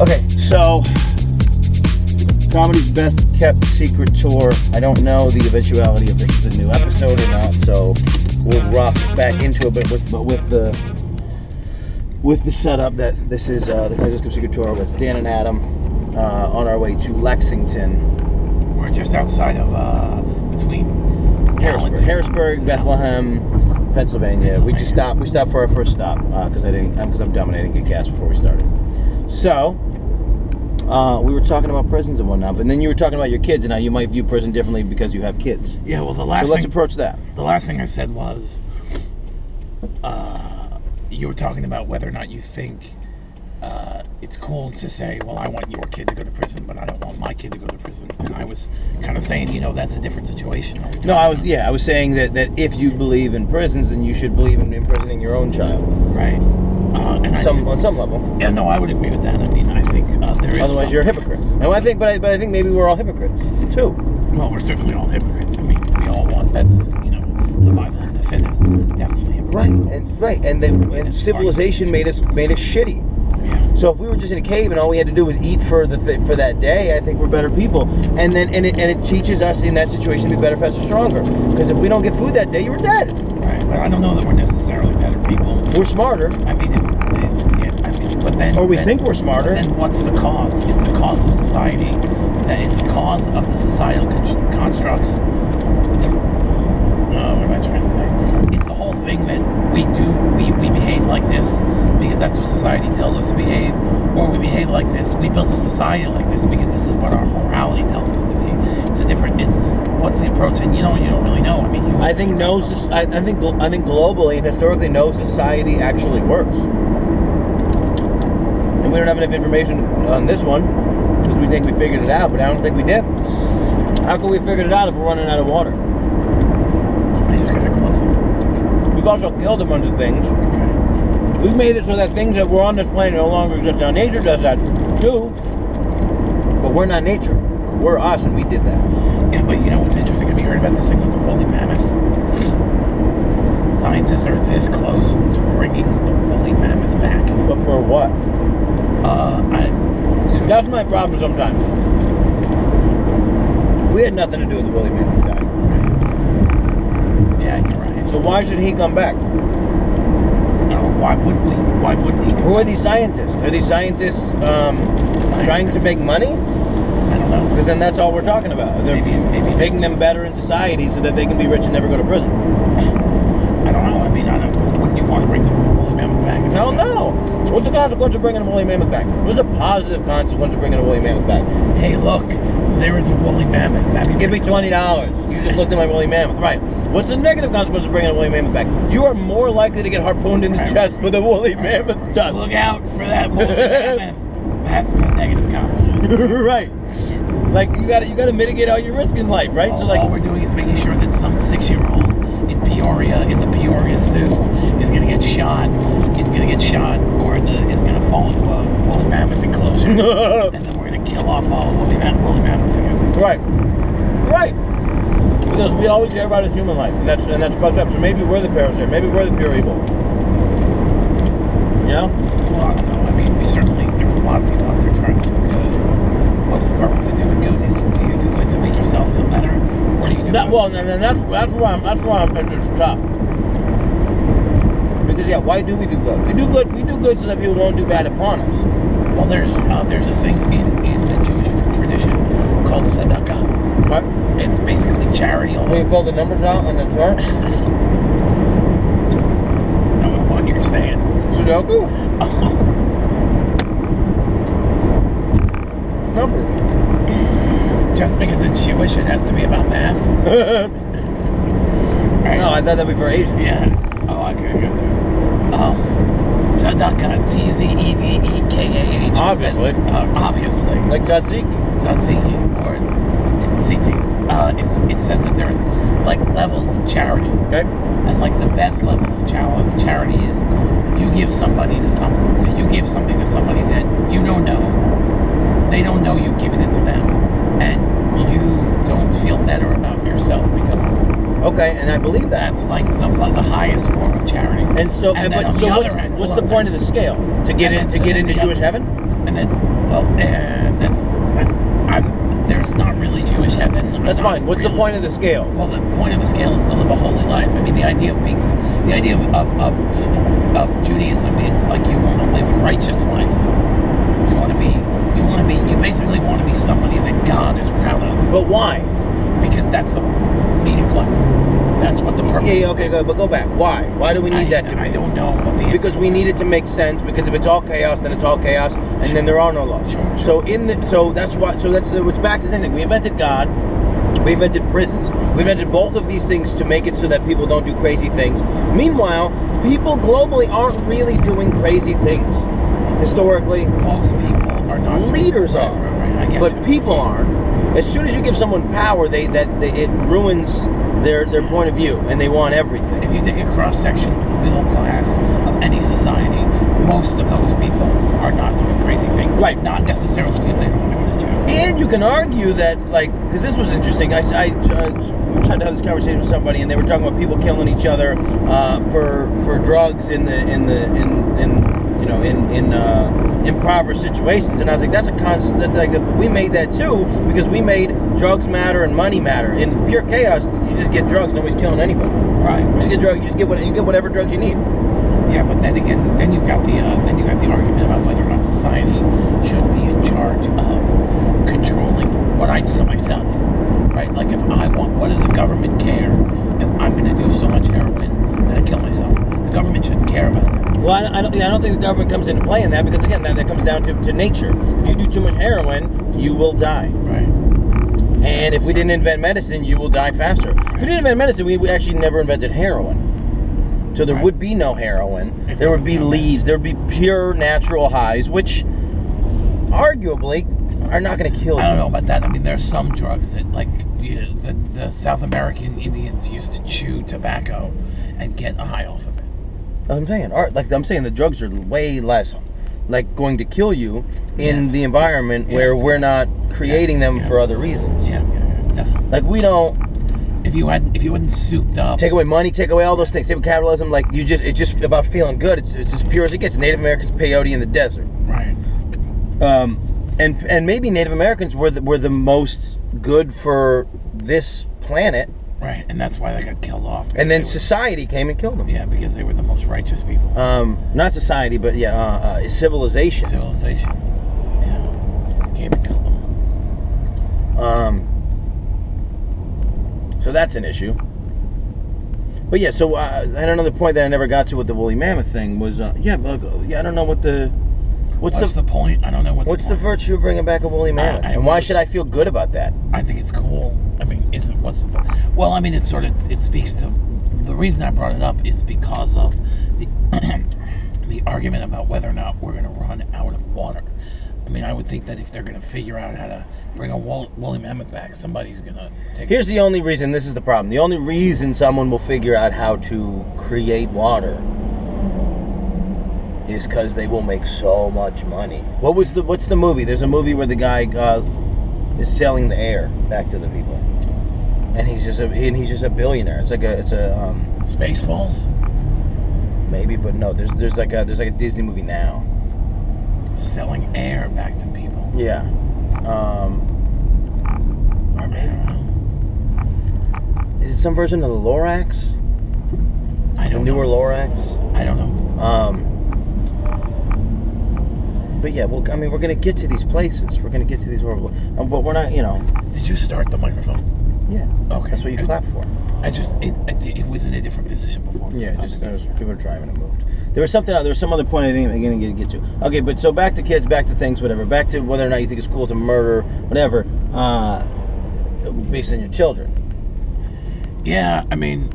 Okay, so comedy's best kept secret tour. I don't know the eventuality if this is a new episode or not, so we'll rock back into it. But with but with the with the setup that this is uh, the comedy's best kept secret tour with Dan and Adam uh, on our way to Lexington, We're just outside of uh, between Harrisburg, Allentown. Harrisburg, Bethlehem, Pennsylvania. We just stopped. We stopped for our first stop because I didn't because I'm I get gas before we started. So uh, we were talking about prisons and whatnot, but then you were talking about your kids and how you might view prison differently because you have kids. Yeah, well, the last So let's approach that. the last thing I said was, uh, you were talking about whether or not you think uh, it's cool to say, well, I want your kid to go to prison, but I don't want my kid to go to prison. And I was kind of saying, you know, that's a different situation. No, I was yeah, I was saying that, that if you believe in prisons, then you should believe in imprisoning your own child. right. Uh, and Some think- on some level. yeah, no, I would agree with that. I mean, I think uh, there is. Otherwise, some- you're a hypocrite. And I think, but I, but I think maybe we're all hypocrites too. Well, we're certainly all hypocrites. I mean, we all want that's you know survival of the fittest is definitely a Right, and right, and then and civilization made us made us shitty. Yeah. So if we were just in a cave and all we had to do was eat for the th- for that day, I think we're better people. And then and it, and it teaches us in that situation to be better, faster, stronger. Because if we don't get food that day, you're dead. Right. But I don't know that we're necessarily better people. We're smarter, I mean, it, it, yeah. I mean, but then or we then- think we're smarter. Then what's the cause? Is the cause of society? That is the cause of the societal con- constructs. The, uh, what am I trying to say? Is the whole thing that we do we, we behave like this because that's what society tells us to behave, or we behave like this. We built a society like this because this is what our morality tells us to be. It's a different. It's what's the approach, and you know you don't really know. I mean, you. I think no. soc- I, I think I think globally and historically, no society actually works. And we don't have enough information on this one because we think we figured it out, but I don't think we did. How can we figure it out if we're running out of water? I just gotta close. We've also killed a bunch of things. We've made it so that things that were on this planet no longer exist. Now, nature does that too, but we're not nature. We're us, and we did that. Yeah, but you know what's interesting? Have you heard about this thing with the woolly mammoth? Scientists are this close to bringing the woolly mammoth back. But for what? Uh, I, so That's my problem sometimes. We had nothing to do with the woolly Mammoth guy. yeah, you're right. So why should he come back? Why would we? Why wouldn't he? Who are these scientists? Are these scientists um, trying to make money? I don't know. Because then that's all we're talking about. They're Maybe- maybe- making them better in society so that they can be rich and never go to prison. I don't know. I mean, I don't. Wouldn't you want to bring the woolly mammoth back? Hell no! What's the consequence of bringing a woolly mammoth back? What's a positive consequence of bringing a woolly mammoth back? Hey, look, there is a woolly mammoth. That'd Give me twenty dollars. You just looked at my woolly mammoth, right? What's the negative consequence of bringing a woolly mammoth back? You are more likely to get harpooned in the Right. chest with a woolly cool. mammoth tusk. Look out for that woolly mammoth. That's the negative consequence. right. Like you got to you got to mitigate all your risk in life, right? So like all we're doing is making sure that some six-year-old in Peoria, in the Peoria Zoo, is to get shot, is going to get shot, or the, is to fall into a woolly mammoth enclosure, and then we're to kill off all woolly, woolly mammoths again. right, right. Because we always care about his human life, and that's and that's fucked up. So maybe we're the parasite. Maybe we're the pure evil. You know? Well, I don't know. I mean, we certainly there's a lot of people out there trying to do good. What's the purpose of doing good? Is do you do good to make yourself feel better, or do you do That, well, and that's that's why I'm that's why I'm it's tough. Because yeah, why do we do good? We do good. We do good so that people won't do bad upon us. Well, there's uh, there's this thing in in the Jewish tradition called tzedakah. Right? It's basically charity. Although you pull the numbers out on the chart, know what you're saying. Sudoku numbers. Just because it's Jewish, it has to be about math. Right? No, I thought that'd be for Asians. Yeah. Oh, okay, I got you. Um, tzedakah, T Z E D E K A H. Obviously. Uh, obviously. Like tzatziki. tzatziki or tzitzis. Uh, it's, it says that there's like levels of charity. Okay. And like the best level of, charity is you give somebody to some, so you give something to somebody that you don't know. They don't know you've given it to them, and you don't feel better about yourself because of it. Okay, and I believe that. That's like the, the highest form of charity. And so, And and then but so what's end- what's the point of the scale to get in to so get into Jewish other- heaven? And then Well, uh, that's I, I'm. There's not really Jewish heaven. I'm That's fine. What's the point of the scale? Well, the point of the scale is to live a holy life. I mean, the idea of being, the idea of of, of, of Judaism is like you want to live a righteous life. You want to be, you want to be, you basically want to be somebody that God is proud of, But why? because that's the meaning of life. That's what the purpose. Yeah, yeah, okay, good. But go back. Why? Why do we need I, that to I don't know what the Because we need it to make sense. Because if it's all chaos, then it's all chaos, and then there are no laws. Sure, sure. So in the so that's why. So that's it's back to the same thing. We invented God. We invented prisons. We invented both of these things to make it so that people don't do crazy things. Meanwhile, people globally aren't really doing crazy things. Historically, most people are not Leaders right, are. Right, right, I get but you. people aren't. As soon as you give someone power, they that they, it ruins their their point of view, and they want everything. If you take a cross section of the middle class of any society, most of those people are not doing crazy things. Right. Not necessarily because they don't want to go to jail. And you can argue that, like, because this was interesting. I, I, uh, tried to have this conversation with somebody, and they were talking about people killing each other uh, for for drugs in the in the in in you know in in uh, impoverished situations. And I was like, that's a constant. That's like we made that too because we made drugs matter and money matter. In pure chaos, you just get drugs. Nobody's killing anybody. Right. You just get drugs. You just get what you get whatever drugs you need. Yeah, but then again, then you've got the uh, then you've got the argument about whether or not society should be in charge of controlling what I do to myself. Right? Like if I want, what does the government care if I'm going to do so much heroin that I kill myself? The government shouldn't care about that. Well, I, I don't. I don't think the government comes into play in that because again, that, that comes down to, to nature. If you do too much heroin, you will die. Right. And if we didn't invent medicine, you will die faster. If we didn't invent medicine, we, we actually never invented heroin. So there Right. would be no heroin. If there there would be leaves. There would be pure natural highs, which arguably are not going to kill you. I don't know about that. I mean, there's some drugs that, like, the, the, the South American Indians used to chew tobacco and get a high off of it. I'm saying, or, like I'm saying, the drugs are way less, like going to kill you in Yes. the environment where Yes. we're not creating them yeah. for other reasons. Yeah, yeah, yeah, definitely. Like we don't If you had, if you hadn't souped up, take away money, take away all those things. Take away capitalism. Like you just, it's just about feeling good. It's, it's as pure as it gets. Native Americans peyote in the desert. right? um, and and maybe Native Americans were the, were the most good for this planet, Right, and that's why they got killed off. and then they were- society came and killed them. yeah, because they were the most righteous people. Um, not society, but yeah, uh, uh, civilization. Civilization. Yeah, came and killed them. Um, so that's an issue. But yeah, so uh, and another point that I never got to with the woolly mammoth thing was, uh, yeah, uh, yeah, I don't know what the what's, What's the, the, point? I don't know what. what's the point. virtue of bringing back a woolly mammoth, I and why should I feel good about that? I think it's cool. I mean, is it what's the well? I mean, it sort of it speaks to the reason I brought it up is because of the the argument about whether or not we're going to run out of water. I mean, I would think that if they're going to figure out how to bring a woolly mammoth back, somebody's going to take. Here's the only reason. This is the problem. The only reason someone will figure out how to create water is because they will make so much money. What was the? What's the movie? There's a movie where the guy uh, is selling the air back to the people, and he's just a and he's just a billionaire. It's like a it's a um, Spaceballs maybe, but no. There's there's like a there's like a Disney movie now. selling air back to people. Yeah. Um, or maybe is it some version of the Lorax? I The don't newer know. Lorax. I don't know. Um, but yeah, well, I mean, we're gonna get to these places. We're gonna get to these horrible, um, but we're not, you know. Did you start the microphone? Yeah. Okay. That's what you clap for. I just it, it, it was in a different position before. so I Yeah, thought just maybe- uh, people were driving it moved. There was something. There was some other point I didn't even get, get to. Okay, but so back to kids, back to things, whatever. Back to whether or not you think it's cool to murder, whatever, uh, based on your children. Yeah, I mean,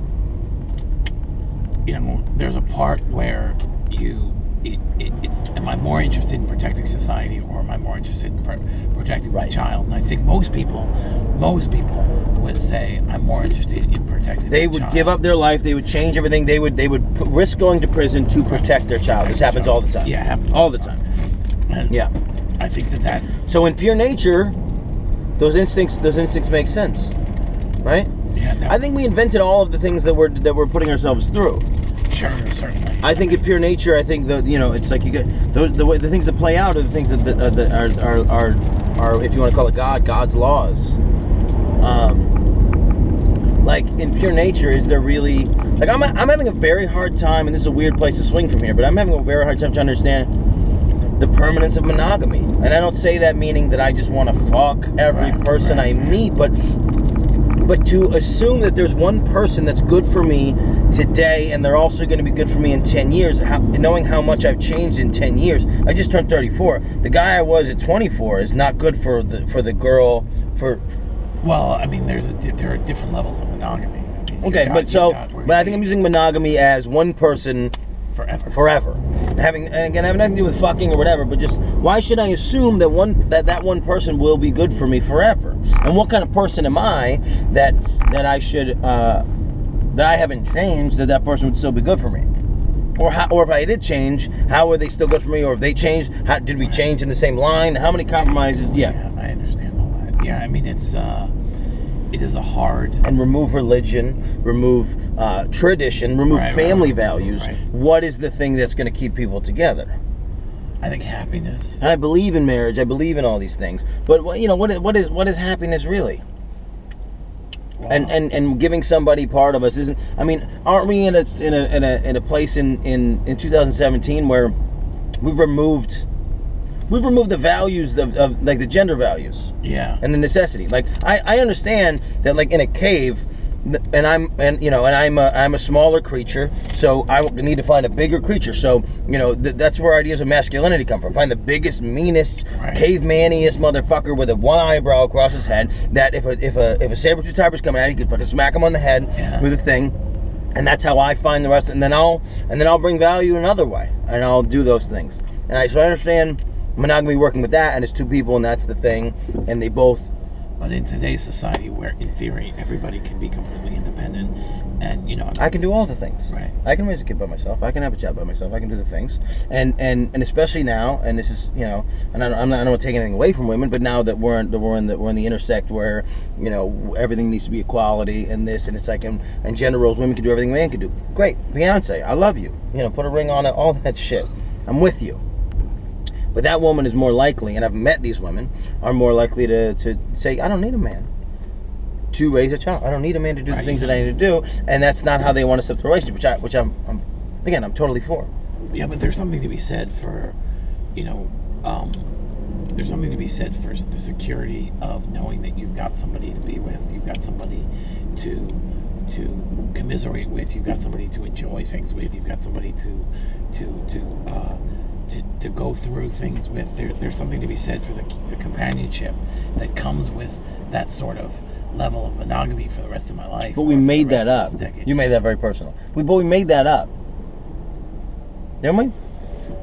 you know, there's a part where you, it, it, it's, am I more interested in protecting society or am I more interested in pr- protecting my Right. child? And I think most people, most people would say I'm more interested in protecting. They my would child. give up their life. They would change everything. They would they would risk going to prison to protect their child. This happens all the time. Yeah, it happens all the time. And Yeah. I think that that So in pure nature, those instincts those instincts make sense, right? yeah, I think we invented all of the things that we're that we're putting ourselves through. Sure, certainly. I think in pure nature, I think the you know it's like you get those the way the things that play out are the things that, that, uh, that are, are are are if you want to call it God, God's laws. Um, like in pure nature, is there really like I'm I'm having a very hard time, and this is a weird place to swing from here, but I'm having a very hard time to understand the permanence of monogamy. And I don't say that meaning that I just want to fuck every Right, person right. I meet, but but to assume that there's one person that's good for me today and they're also going to be good for me in 10 years how, knowing how much i've changed in 10 years i just turned 34 the guy i was at 24 is not good for the for the girl for Well, I mean, there's a there are different levels of monogamy. I mean, okay got- but so but i think i'm using monogamy as one person forever. forever having and again having nothing to do with fucking or whatever but just why should i assume that one that that one person will be good for me forever and what kind of person am i that that i should uh that i haven't changed that that person would still be good for me or how, or if I did change, how are they still good for me? Or if they changed, how did we change in the same line? How many compromises? Yeah, Yeah, I understand all that. Yeah, I mean, it's uh, it is a hard. and remove religion, remove uh, tradition, remove Right, family right, values. right. What is the thing that's going to keep people together? I think happiness. And I believe in marriage. I believe in all these things. But you know, what is what is what is happiness really? And and and giving somebody part of us isn't. I mean, aren't we in a in a in a, in a place in, in in 2017 where we've removed we've removed the values of, of like the gender values yeah. and the necessity. Like I, I understand that like in a cave, and I'm and you know and I'm a, I'm a smaller creature, so I need to find a bigger creature. So you know th- that's where ideas of masculinity come from. Find the biggest, meanest, Right. cavemaniest motherfucker with a one eyebrow across his head. That if a if a if a saber tooth tiger's coming at, you could fucking smack him on the head Yeah. with a thing. And that's how I find the rest, and then I'll and then I'll bring value another way, and I'll do those things. And I so I understand monogamy working with that, and it's two people, and that's the thing, and they both But in today's society, where in theory everybody can be completely independent, and you know, I can do all the things. Right. I can raise a kid by myself. I can have a job by myself. I can do the things. And and and especially now, and this is you know, and I don't, I'm not, I don't want to take anything away from women, but now that we're in, that we're in the we're in the intersect where you know everything needs to be equality and this and it's like and, and gender roles, women can do everything men can do. Great, Beyonce, I love you. You know, put a ring on it, all that shit. I'm with you. But that woman is more likely, and I've met these women, are more likely to, to say, I don't need a man to raise a child. I don't need a man to do the Right. things that I need to do, and that's not how they want to set the relationship. Which I, which I'm, I'm, again, I'm totally for. yeah, but there's something to be said for, you know, um, there's something to be said for the security of knowing that you've got somebody to be with, you've got somebody to to commiserate with, you've got somebody to enjoy things with, you've got somebody to to to uh, to, to go through things with. There, there's something to be said for the, the companionship that comes with that sort of level of monogamy for the rest of my life. But we made that up. You made that very personal. We, but we made that up. Didn't we?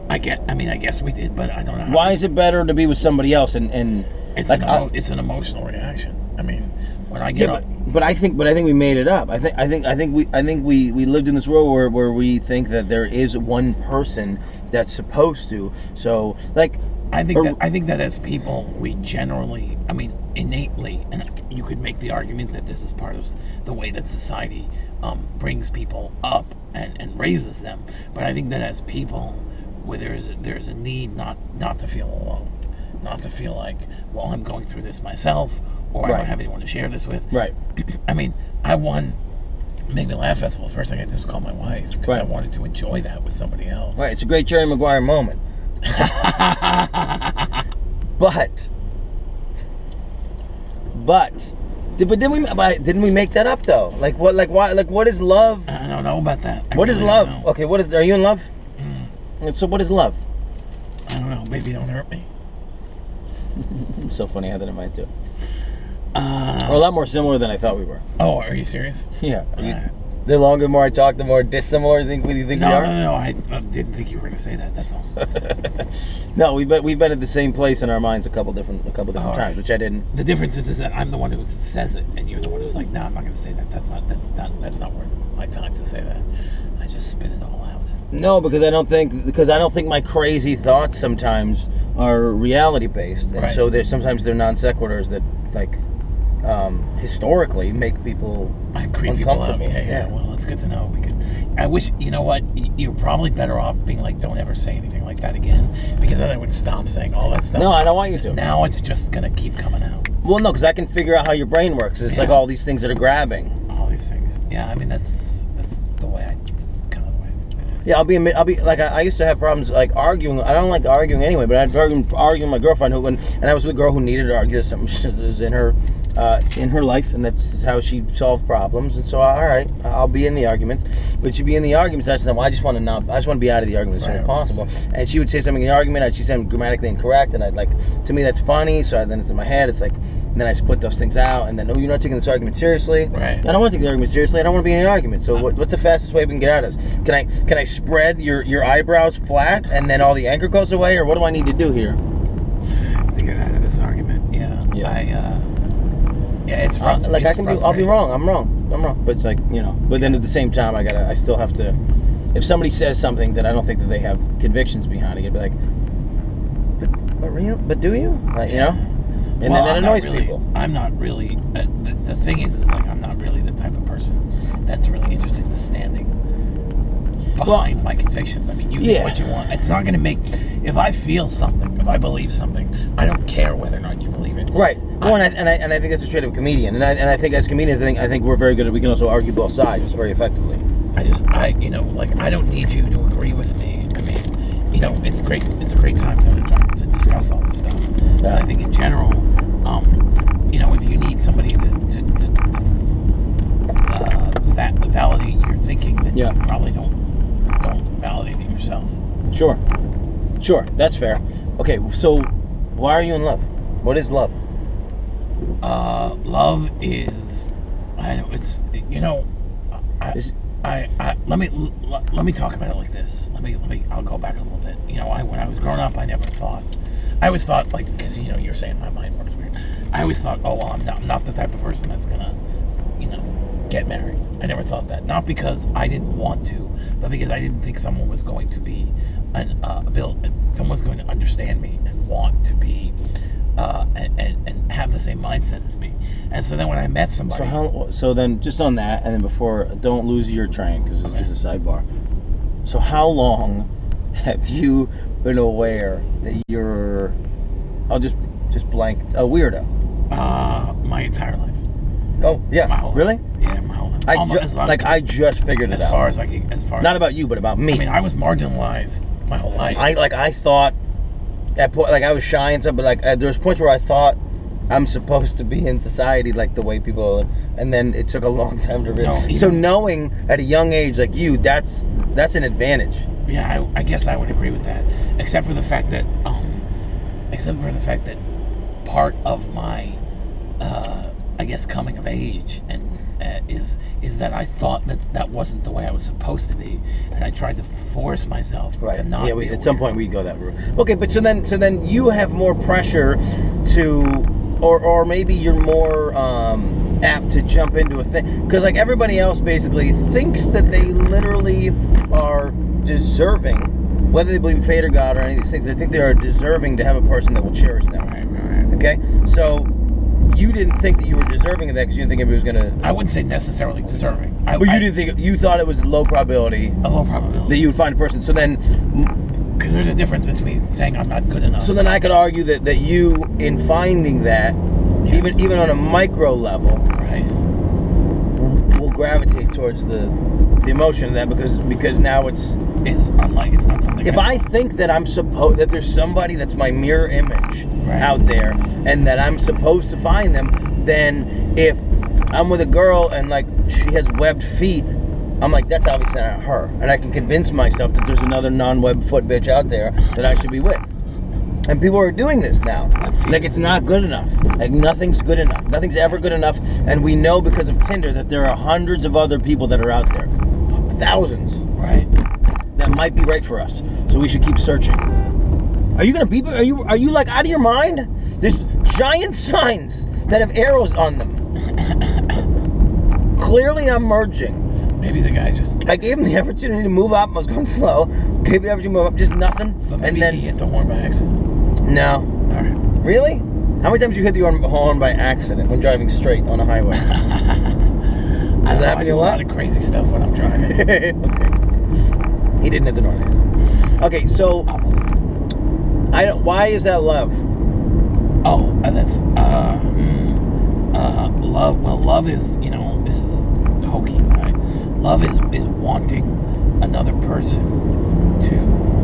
I get. I mean, I guess we did, but I don't know. Why is it better to be with somebody else? And and It's like an I- it's an emotional reaction. I mean, when I get Yeah, but, but I think, but I think we made it up. I think, I think, I think we, I think we, we lived in this world where, where we think that there is one person that's supposed to. So, like, I think or- that I think that as people, we generally, I mean, innately, and you could make the argument that this is part of the way that society um, brings people up and, and raises them. But I think that as people, where there's there's a need not not to feel alone, not to feel like, well, I'm going through this myself, or I don't have anyone to share this with. right, I mean, I won Make Me Laugh Festival. First thing I did was call my wife because I wanted to enjoy that with somebody else. right. It's a great Jerry Maguire moment. but, but, did, but didn't we? But didn't we make that up though? Like what? Like why? Like what is love? I don't know about that. I What is really don't love? Okay, what is? Are you in love? Hmm. So what is love? I don't know. Maybe don't hurt me. So funny how that it might do. Uh, We're a lot more similar than I thought we were. oh, are you serious? Yeah. You- Uh, the longer, more I talk, the more dissimilar I think we think no, we are. no, no. I, I didn't think you were going to say that. That's all. No, we've been, we've been at the same place in our minds a couple different a couple different All times, right. which I didn't. the difference is, is that I'm the one who says it, and you're the one who's like, "No, I'm not going to say that. That's not. That's not. That's not worth my time to say that." I just spit it all out. No, because I don't think because I don't think my crazy thoughts sometimes are reality based, and Right. so there's sometimes they're non sequiturs that like um, historically make people I creep people out. Yeah, yeah, yeah. Well, it's good to know because I wish you know what you're probably better off being like, don't ever say anything like that again, because then I would stop saying all that stuff. No, I don't want you to. Now it's just gonna keep coming out. Well, no, because I can figure out how your brain works. It's like all these things that are grabbing. All these things. Yeah, I mean that's that's the way I. That's kind of the way. Yeah, I'll be. I'll be like I, I used to have problems like arguing. I don't like arguing anyway, but I'd argue, with my girlfriend who when and I was with a girl who needed to argue something that was in her uh, in her life, and that's how she solved problems. And so, all right, I'll be in the arguments, but she'd be in the arguments. I said, well, I just want to not. I just want to be out of the argument as soon as possible. And she would say something in the argument, and she'd say grammatically incorrect, and I'd like to me that's funny. So then it's in my head. It's like then I split those things out, and then oh, you're not taking this argument seriously. Right. I don't want to take the argument seriously. I don't want to be in the argument. So what, what's the fastest way we can get out of this? Can I can I spread your your eyebrows flat and then all the anger goes away, or what do I need to do here? To get out of this argument. Yeah. Yeah. I. uh Yeah, it's Uh, frustrating. like I can be, I'll be wrong. I'm wrong. I'm wrong. But it's like you know. But then at the same time, I gotta. I still have to. If somebody says something that I don't think that they have convictions behind it, I'd be like, but but real, but do you? Like, you know. And Well, then I'm that not annoys really- people. I'm not really. Uh, the, the thing is, is like I'm not really the type of person that's really interested in the standing behind my convictions. I mean, you think what you want. It's not going to make. If I feel something, if I believe something, I don't care whether or not you believe it. Right. Well, and I, and I and I think that's a trait of a comedian, and I and I think as comedians, I think I think we're very good at we can also argue both sides very effectively. I just, I, you know, like I don't need you to agree with me. I mean, you know, it's great. It's a great time to, to discuss all this stuff. But Yeah. I think in general, um, you know, if you need somebody to, to, to, to uh, va- validate your thinking, then Yeah. you probably don't it yourself. Sure. Sure. That's fair. Okay. So, why are you in love? What is love? Uh, love is, I know it's you know, I, Is- I, I let me l- let me talk about it like this. Let me let me I'll go back a little bit. You know, I when I was growing up, I never thought. I always thought like because you know you're saying my mind works weird. I always thought, oh well, I'm not, I'm not the type of person that's gonna, you know, get married. I never thought that. Not because I didn't want to, but because I didn't think someone was going to be an uh, ability, someone was going to understand me and want to be. Uh, and, and, and have the same mindset as me, and so then when I met somebody, So how? So then, just on that, and then before, don't lose your train because it's Okay. just a sidebar. So how long have you been aware that you're? I'll just just blank a weirdo. uh, my entire life, Oh yeah, my whole really? yeah, my whole life, I Almost ju- like I just figured it as out. far as I can, as far Not about you, but about me. I mean, I was marginalized my whole life. I like I thought at point like I was shy and stuff, but like uh, there was points where I thought I'm supposed to be in society like the way people, are, and then it took a long time to realize. No, so knowing at a young age like you, that's that's an advantage. yeah, I, I guess I would agree with that, except for the fact that, um, except for the fact that part of my, uh, I guess, coming of age and uh, is is that I thought that that wasn't the way I was supposed to be, and I tried to force myself to not. yeah. We, at some point we go that route. Okay, but so then so then you have more pressure to, or or maybe you're more um, apt to jump into a thing because like everybody else basically thinks that they literally are deserving, whether they believe in fate or God or any of these things. They think they are deserving to have a person that will cherish them. Right, right, right. Okay, so you didn't think that you were deserving of that because you didn't think everybody was gonna. I wouldn't say necessarily deserving. I, Well, you I- didn't think you thought it was low probability a low probability that you would find a person. So then, because there's a difference between saying I'm not good enough. so then I could argue that that you, in finding that, Yes. even even on a micro level, right. will gravitate towards the the emotion of that because because now it's It's unlike it's not something. if I think that I'm supposed that there's somebody that's my mirror image Right. out there and that I'm supposed to find them, then if I'm with a girl and like she has webbed feet, I'm like that's obviously not her, and I can convince myself that there's another non-web foot bitch out there that I should be with. And people are doing this now. Like it's not good enough. Like nothing's good enough. Nothing's ever good enough. And we know because of Tinder that there are hundreds of other people that are out there, thousands right. that might be right for us. So we should keep searching. Are you gonna be? Are you? Are you like out of your mind? There's giant signs that have arrows on them. Clearly, I'm merging. Maybe the guy just. I gave him the opportunity to move up. I was going slow. Gave him the opportunity to move up, just nothing. But maybe and then he hit the horn by accident. no, All right. really? How many times you hit the horn by accident when driving straight on a highway? Don't that happen to do you a a lot? lot of crazy stuff when I'm driving. okay. He didn't hit the accident. Okay, so I don't. Why is that love? Oh, uh, that's uh, mm, uh, love. Well, love is you know this is hokey, right? Love is is wanting another person to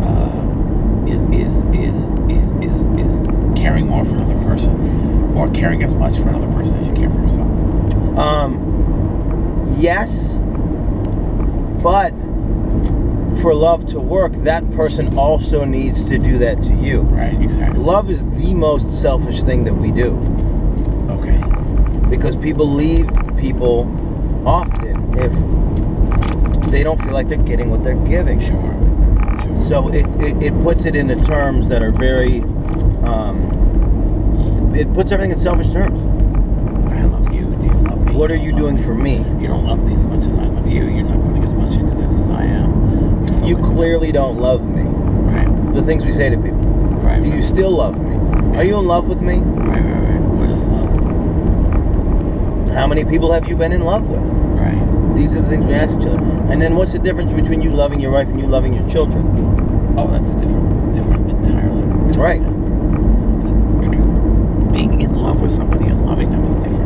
uh, is, is is is is is caring more for another person, or caring as much for another person as you care for yourself. Um, yes, but for love to work, that person also needs to do that to you. Right? Exactly. Love is the most selfish thing that we do Okay. because people leave people often if they don't feel like they're getting what they're giving. Sure. Sure. So it, it, it puts it into terms that are very, um, it puts everything in selfish terms. I love you. Do you love me? What are you doing for me? You don't love me as much as I love you. You're not putting as much into this as I am. You clearly don't love me. Right. The things we say to people. Right. Do you still love me? Are you in love with me? Right, right, right. What is love? How many people have you been in love with? Right. These are the things we ask each other. And then what's the difference between you loving your wife and you loving your children? Oh, that's a different, different, entirely. Right. Being in love with somebody and loving them is different.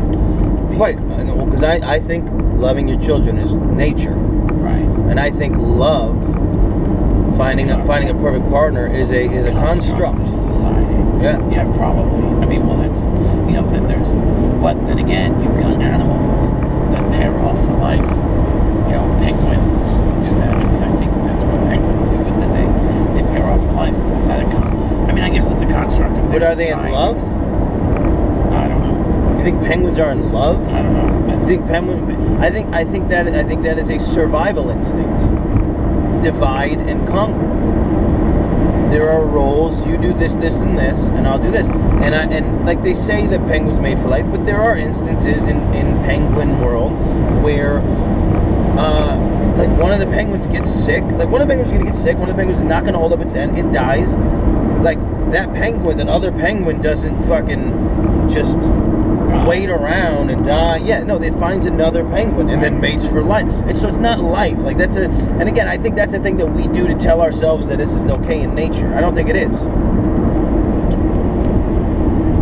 Being- Right. Because I, I think loving your children is nature. Right. And I think love, finding a, finding a perfect partner, is a is a construct. of society. Yeah. Yeah, probably. I mean, well, that's you know, then there's, but then again, you've got animals that pair off for life. You know, penguins do that. I mean, I think that's what penguins do is that they they pair off for life. So is that a con? I mean, I guess it's a construct of But are they in love? I. You think penguins are in love? I don't know. That's I think penguin. I think I think that I think that is a survival instinct. Divide and conquer. There are roles. You do this, this, and this, and I'll do this. And I and like they say that penguins made for life, but there are instances in in penguin world where. Uh, like one of the penguins gets sick. Like one of the penguins is gonna get sick. One of the penguins is not gonna hold up its end. It dies. Like that penguin, that other penguin doesn't fucking just wait around and die. Yeah, no, it finds another penguin and then mates for life. And so it's not life. Like that's a. And again, I think that's a thing that we do to tell ourselves that this is okay in nature. I don't think it is.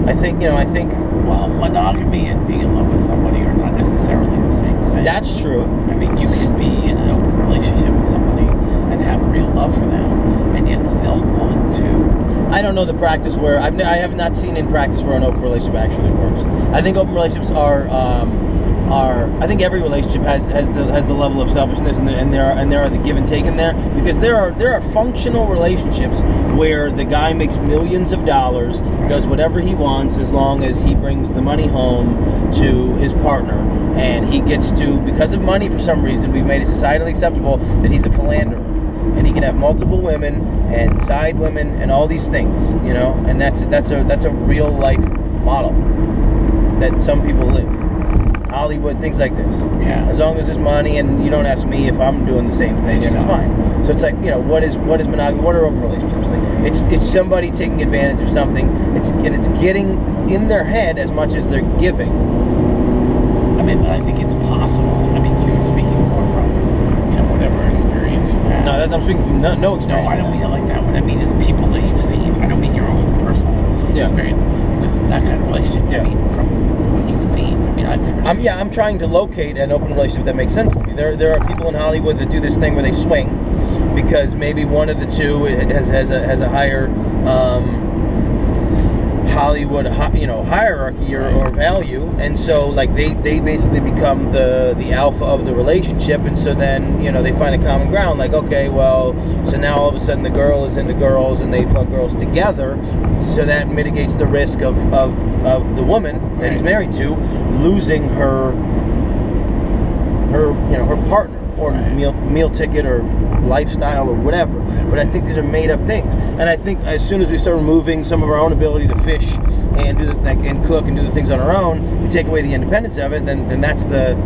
I think you know. I think well, monogamy and being in love with somebody are not necessarily the same thing. that's true. I mean, you can be in an open relationship with somebody and have real love for them, and yet still want to. I don't know the practice where I've I have not seen in practice where an open relationship actually works. I think open relationships are um, are I think every relationship has has the has the level of selfishness and, the, and there are and there are the give and take in there because there are there are functional relationships where the guy makes millions of dollars, does whatever he wants as long as he brings the money home to his partner, and he gets to because of money for some reason we've made it societally acceptable that he's a philanderer and he can have multiple women and side women and all these things, you know, and that's that's a that's a real life model that some people live. Hollywood, things like this. Yeah. As long as there's money and you don't ask me if I'm doing the same thing, It's and it's fine. So it's like, you know, what is what is monogamy? What are open relationships? Like it's it's somebody taking advantage of something. It's and it's getting in their head as much as they're giving. I mean, I think it's possible. I mean, you're speaking more from, you know, whatever experience you have. No, that's, I'm speaking from no, no No. I don't mean it like that. What I mean is people that you've seen. I don't mean your own personal Yeah. experience with that kind of relationship. Yeah. I mean from what you've seen. I mean, I've never I'm, seen. yeah, I'm trying to locate an open relationship that makes sense to me. There, there are people in Hollywood that do this thing where they swing because maybe one of the two has has a has a higher um, Hollywood, you know, hierarchy or, or value, and so like they they basically become the the alpha of the relationship, and so then you know they find a common ground. Like okay, well, so now all of a sudden the girl is into girls and they fuck girls together, so that mitigates the risk of of of the woman that he's married to losing her her you know her partner or meal meal ticket or lifestyle or whatever. But I think these are made up things. And I think as soon as we start removing some of our own ability to fish and do the, like, and cook and do the things on our own, we take away the independence of it. Then then that's the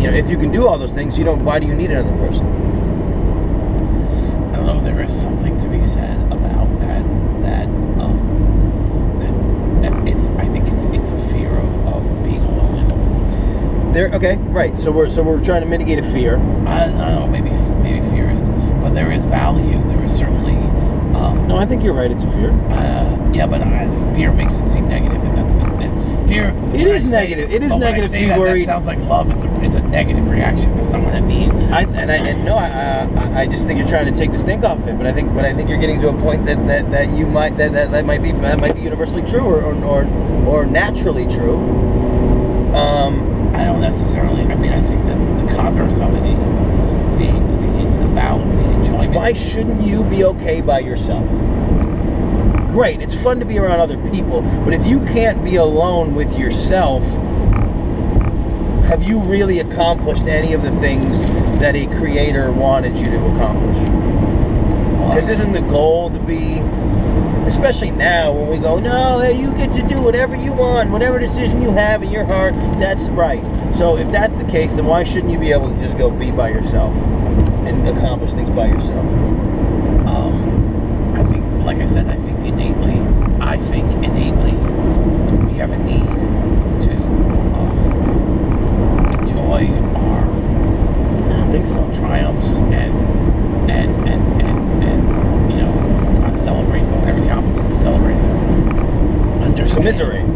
you know if you can do all those things, you don't. Why do you need another person? I don't know. There is something to be said about that. That um, it's. I think it's it's a fear of, of being alone. There. Okay. Right. So we're so we're trying to mitigate a fear. I, I don't know. Maybe but there is value. There is certainly. Um, No, I think you're right. It's a fear. uh, yeah, but uh, fear makes it seem negative, and that's it, fear. It is I say- negative. It is I negative to that. That sounds like love is a, is a negative reaction. That's not what I mean. I and I and no, I, I I just think you're trying to take the stink off it. But I think but I think you're getting to a point that that, that you might that, that that might be that might be universally true or or or, or naturally true. Um, I don't necessarily. I mean, I think that the converse of it is the the the val the enjoyment. Why shouldn't you be okay by yourself? Great, it's fun to be around other people, but if you can't be alone with yourself, have you really accomplished any of the things that a creator wanted you to accomplish? Because isn't the goal to be, especially now when we go, no, hey, you get to do whatever you want, whatever decision you have in your heart, that's right. So if that's the case, then why shouldn't you be able to just go be by yourself and accomplish things by yourself? Um, I think, like I said, I think innately, I think innately, we have a need to um, enjoy our I don't think so. triumphs and and and and, and you know not celebrate, but whatever the opposite of celebrating is. Understand. Commiserate.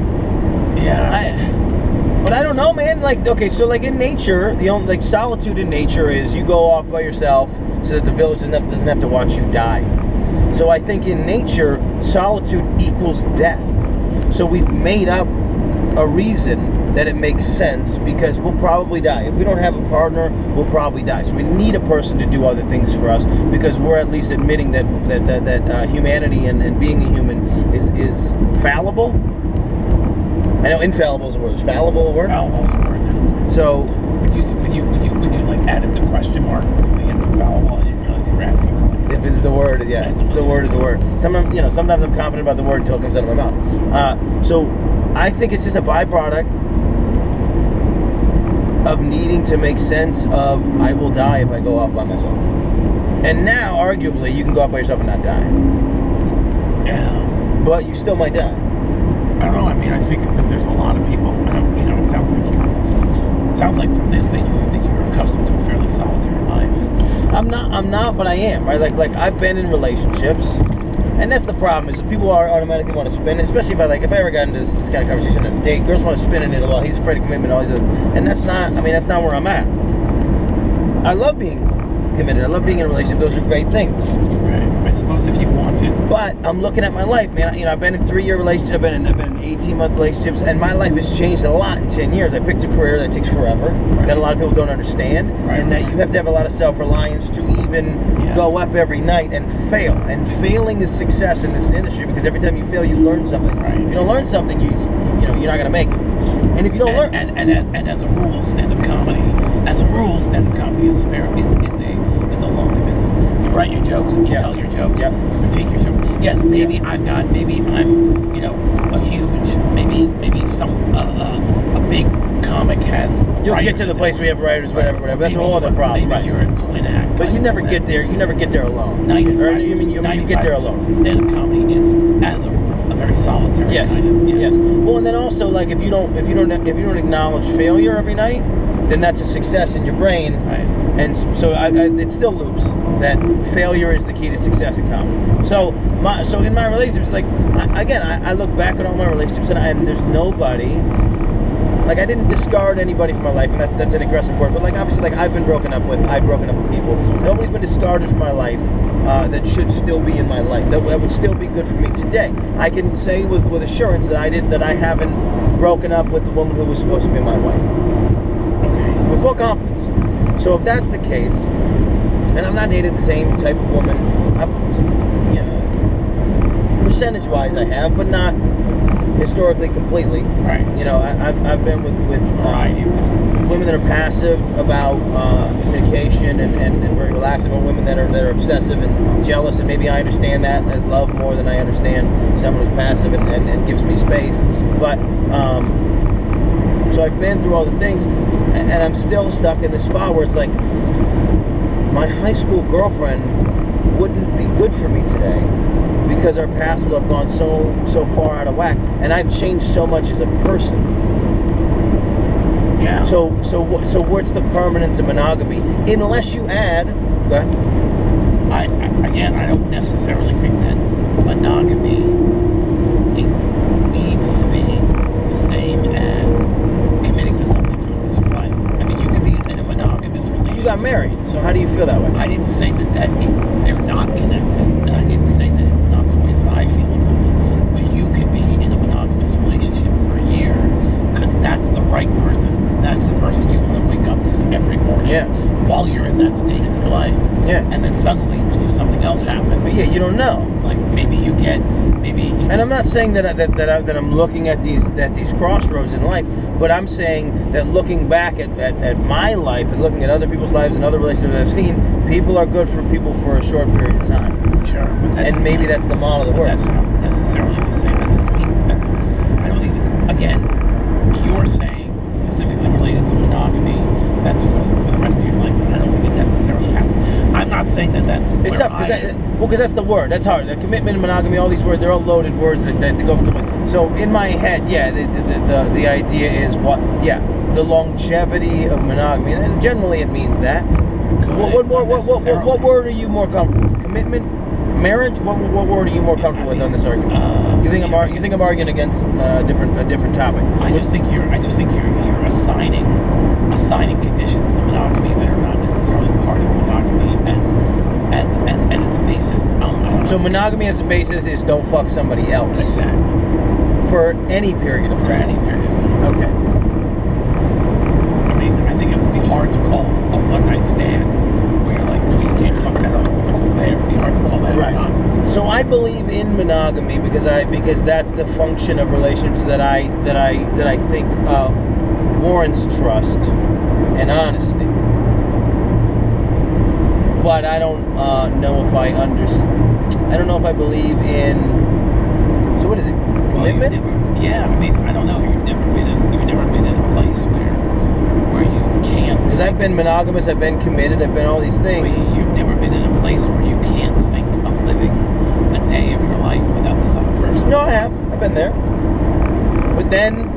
Yeah. I, but I don't know, man. Like, okay, so like in nature, the only like solitude in nature is you go off by yourself so that the village doesn't have, doesn't have to watch you die. So I think in nature, solitude equals death. So we've made up a reason that it makes sense because we'll probably die. If we don't have a partner, we'll probably die. So we need a person to do other things for us because we're at least admitting that that that, that uh, humanity and, and being a human is is fallible. I know infallible is a word. Is fallible a word? Fallible is a word, definitely. So When you when you when you when you like added the question mark to the end of fallible, I didn't realize you were asking for like if it's the word, yeah, the word is the word. Sometimes you know, sometimes I'm confident about the word until it comes out of my mouth. Uh, so I think it's just a byproduct of needing to make sense of I will die if I go off by myself. And now, arguably, you can go off by yourself and not die, yeah. but you still might die. I don't know. I mean, I think that there's a lot of people. You know, it sounds like you. Sounds like from this that you that you're accustomed to a fairly solitary life. I'm not. I'm not, but I am. Right? Like like I've been in relationships, and that's the problem. Is people are automatically want to spin it. Especially if I like if I ever got into this, this kind of conversation on a date, girls want to spin in it. a lot. he's afraid of commitment. All these, other- and that's not. I mean, that's not where I'm at. I love being committed. I love being in a relationship. Those are great things. Right. Suppose if you wanted. But I'm looking at my life, man. You know, I've been in three-year relationships. I've been in, I've been in 18-month relationships, and my life has changed a lot in 10 years. I picked a career that takes forever, that a lot of people don't understand, Right. and that you have to have a lot of self-reliance to even Yeah. go up every night and fail. And failing is success in this industry because every time you fail, you learn something. Right. If you don't learn something, you you know you're not gonna make it. And if you don't And, learn, and, and, and as a rule, stand-up comedy, as a rule, stand-up comedy is fair is, is a is a lonely business. You write your jokes, you Yeah. tell your jokes, Yep. you critique your jokes. Yes, maybe I've got, maybe I'm, you know, a huge, maybe maybe some uh, uh, a big comic has. you'll get to the place where you have writers, whatever, whatever. That's a Maybe- whole other problem. Maybe right. you're a twin act. But you never get there. You never get there alone. Now you mean you, mean you get there alone? Stand-up comedy is, as a rule, a very solitary Yes. kind of. Yes. Well, and then also like if you don't if you don't if you don't acknowledge failure every night, then that's a success in your brain. Right. And so I, I, it still loops that failure is the key to success in comedy. So my so in my relationships, like I, again, I, I look back at all my relationships and, I, and there's nobody. Like I didn't discard anybody from my life, and that, that's an aggressive word. But like obviously, like I've been broken up with, I've broken up with people. Nobody's been discarded from my life uh, that should still be in my life. That, that would still be good for me today. I can say with, with assurance that I did that I haven't broken up with the woman who was supposed to be my wife Okay. with full confidence. So if that's the case, and I'm not dated the same type of woman, I'm, you know, percentage-wise I have, but not historically completely. Right. You know, I, I've, I've been with with A uh, variety of different. women that are passive about uh, communication and, and, and very relaxed, and women that are that are obsessive and jealous, and maybe I understand that as love more than I understand someone who's passive and, and, and gives me space. But um, so I've been through all the things, and, and I'm still stuck in this spot where it's like my high school girlfriend wouldn't be good for me today because our paths will have gone so so far out of whack, and I've changed so much as a person. Yeah. So so so what's the permanence of monogamy? Unless you add. Go ahead. I, I again, I don't necessarily think that monogamy it needs to be the same as committing to something for the rest of life. I mean, you could be in a monogamous relationship. You got married. So how do you feel that way? I didn't say that that it, they're not connected, and I didn't say that it's not the way that I feel about it. But you could be in a monogamous relationship for a year because that's the right person. That's the person you want to wake up to every morning. Yeah. While you're in that state of your life. Yeah. And then suddenly something else happens. But yeah, you don't know. Maybe you get maybe. You And I'm not saying that I, that that, I, that I'm looking at these at these crossroads in life, but I'm saying that looking back at, at, at my life and looking at other people's lives and other relationships I've seen, people are good for people for a short period of time, sure, and maybe not- that's the model that works. that's not necessarily the same. That doesn't mean that's. I don't even. Again, you're saying specifically related to monogamy. That's for, for the rest of your life, and I don't think it necessarily has to. I'm not saying that that's. It's tough I because that, well, because that's the word. That's hard. The commitment, monogamy, all these words, they're all loaded words that, that go from. So in my head, yeah, the the, the the idea is what, yeah, the longevity of monogamy, and generally it means that. What what, what, what, what, what, what word are you more comfortable? with? Commitment, marriage. What what word are you more comfortable with on this argument? Uh, You think I'm ar- you think I'm arguing against uh, different a different topic? I just think you're. I just think you're. You're assigning, assigning conditions to monogamy that are not necessarily part of monogamy as, as, at its basis. Um, so monogamy as a basis is don't fuck somebody else exactly for any period of for time. any period of time. Okay. I mean, I think it would be hard to call a one night stand where you're like, no, you can't fuck that other woman who's there. It'd be hard to call that Right. monogamous. So I believe in monogamy because I because that's the function of relationships that I that I that I think uh, warrants trust and honesty. But I don't uh, know if I under I don't know if I believe in. So what is it? Well, Commitment? never- yeah, I mean, I don't know. You've never been in. You've never been in a place where where you can't. Because I've been monogamous, I've been committed, I've been all these but things. You've never been in a place where you can't think of living a day of your life without this other person. No, I have. I've been there. But then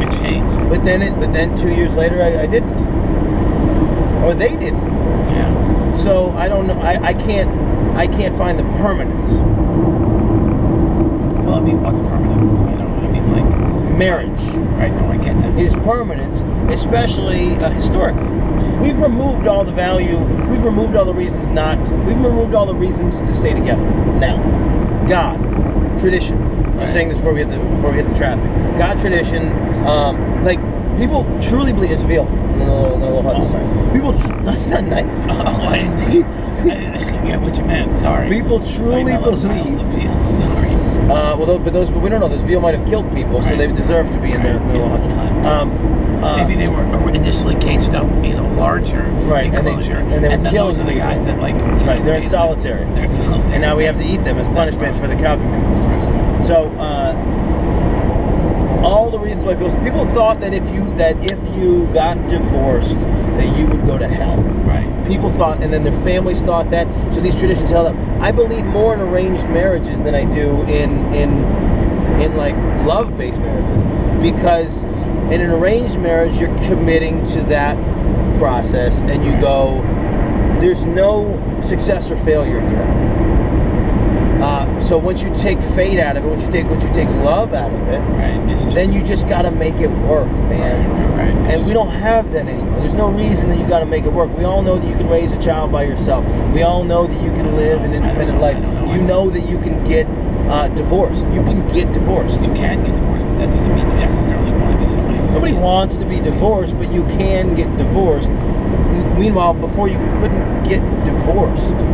It changed. But then, it, but then two years later, I, I didn't, or they didn't. Yeah. So I don't know. I, I can't, I can't find the permanence. Well, I mean, what's permanence? You know, I mean, like Marriage right? No, I get that. is permanence, especially uh, historically. We've removed all the value. We've removed all the reasons not. We've removed all the reasons to stay together. Now, God, tradition. I was Right. saying this before we hit the before we hit the traffic. God, tradition. Um, like people truly believe it's the little, in the little huts. Oh, nice. People, tr- that's not nice. Oh, I didn't, get what you meant. Sorry. People truly my little piles believe. Sorry. Uh, well, those, but those we don't know. Those veal might have killed people, so they deserve to be in their, Right. little huts. Um, uh, Maybe they were initially caged up in a larger Right, and they- enclosure, and they were then killing those are the guys that like. you know, right, they're in solitary, They're in solitary. and now we have to eat them as punishment for the cow communities. So, the reasons why people people thought that if you that if you got divorced, that you would go to hell. Right. People thought, and then their families thought that. So these traditions held up. I believe more in arranged marriages than I do in in in like love-based marriages, because in an arranged marriage you're committing to that process, and you go. There's no success or failure here. Uh, so once you take fate out of it, once you take once you take love out of it, Right. Just, then you just got to make it work, man. Right. right. And we don't have that anymore. There's no reason that you got to make it work. We all know that you can raise a child by yourself. We all know that you can live an independent life. You know that you can get uh, divorced. You can get divorced. You can get divorced, but that doesn't mean you necessarily want to be somebody Nobody wants to be divorced, but you can get divorced. M- Meanwhile, before you couldn't get divorced.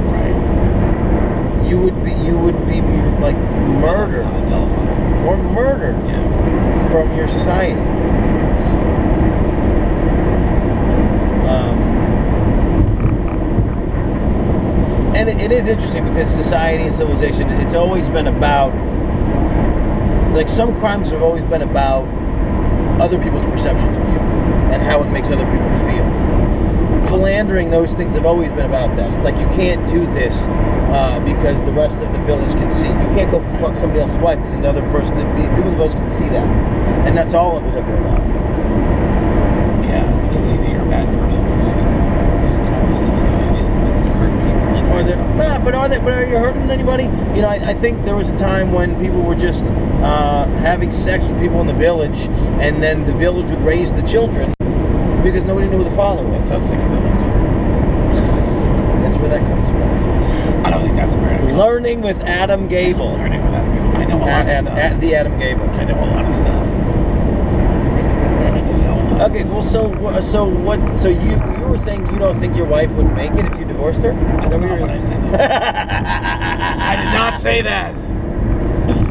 You would be you would be like murdered Vilified, or murdered Yeah. from your society. Um, and it, it is interesting because society and civilization, it's always been about, like some crimes have always been about other people's perceptions of you and how it makes other people feel. Philandering, those things have always been about that. It's like you can't do this uh, because the rest of the village can see. You can't go fuck somebody else's wife because another person, the people in the village can see that. And that's all it was ever about. yeah, I can see that you're a bad person whose, whose goal is to, is, is to hurt people. And Or the, myself. nah, but are they? But are you hurting anybody? You know, I, I think there was a time when people were just uh, having sex with people in the village, and then the village would raise the children because nobody knew who the father was. a village. That's where that comes from. I don't think that's where Learning with Adam. Gable. Learning with other people. I know a lot At, of stuff. at the Adam Gable. I know a lot of stuff. I do know a lot. Okay, well, so so what? So you you were saying you don't think your wife would make it if you divorced her? That's that not what I said. I did not say that.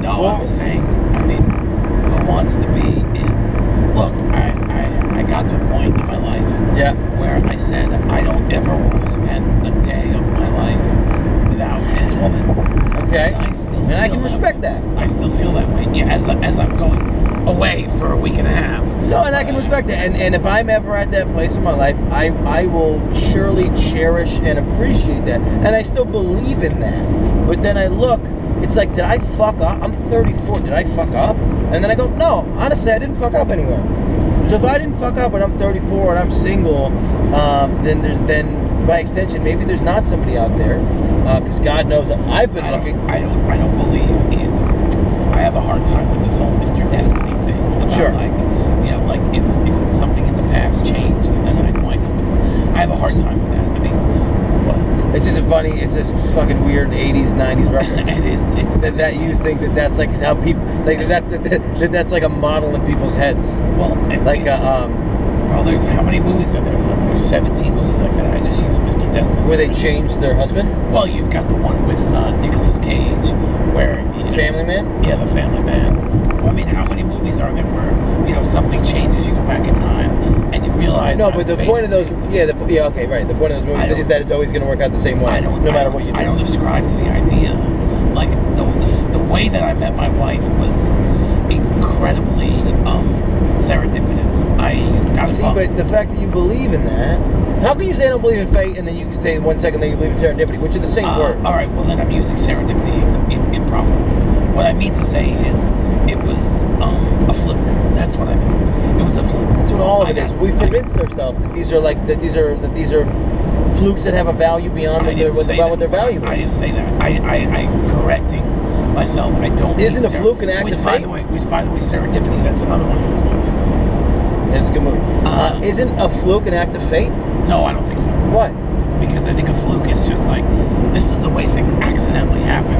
No, I was saying. I mean, who wants to be in? Look, I, I I got to a point in my life Yeah. Where I said I don't ever want to spend a day of my life without this woman. Okay. And I still And I can respect way. that. I still feel that way. Yeah, as I- as I'm going away for a week and a half. No, and I can respect that. And and if I'm ever at that place in my life, I I will surely cherish and appreciate that. And I still believe in that. But then I look, it's like, did I fuck up? I'm 34. Did I fuck up? And then I go, no. Honestly, I didn't fuck up anywhere. So if I didn't fuck up and I'm 34 and I'm single, um, then there's then by extension maybe there's not somebody out there because God knows I've been I looking. don't, I don't I don't believe in I have a hard time with this whole Mr. Destiny thing. About Sure. Like you know, like if if something in the past changed and then I'd wind up with I have a hard time with that. I mean it's just a funny. It's a fucking weird 80s 90s reference. it is it's that, that you think that that's like how people like that, that, that, that that's like a model in people's heads well like uh, um well there's how many movies are there? So there's 17 movies like that. I just use Mr. Destiny. where they changed their husband Well, you've got the one with uh, Nicolas Cage where you know, family man Yeah, The Family Man. I mean, how many movies are there where you know something changes, you go back in time, and you realize? no I'm but the point of those yeah the, yeah okay right the point of those movies is that it's always going to work out the same way I don't. no matter what you do I don't ascribe to the idea. Like the the, the way that I met my wife was incredibly um, serendipitous. I got see but the fact that you believe in that how can you say I don't believe in fate and then you can say one second that you believe in serendipity which are the same Uh, word All right. Well, then I'm using serendipity im- im- improperly. What I mean to say is, it was um, a fluke. That's what I mean. It was a fluke. that's what all of I it is we've I- convinced ourselves that these are like that these are that these are flukes that have a value beyond I what their, what, what their value is. I didn't say that. I, I, I'm correcting myself. I don't. Isn't a fluke an act which, of by fate? the way, which, by the way, serendipity. That's another one of those movies. it's a good movie uh, Uh, isn't a fluke an act of fate No, I don't think so. what Because I think a fluke is just like this is the way things accidentally happen,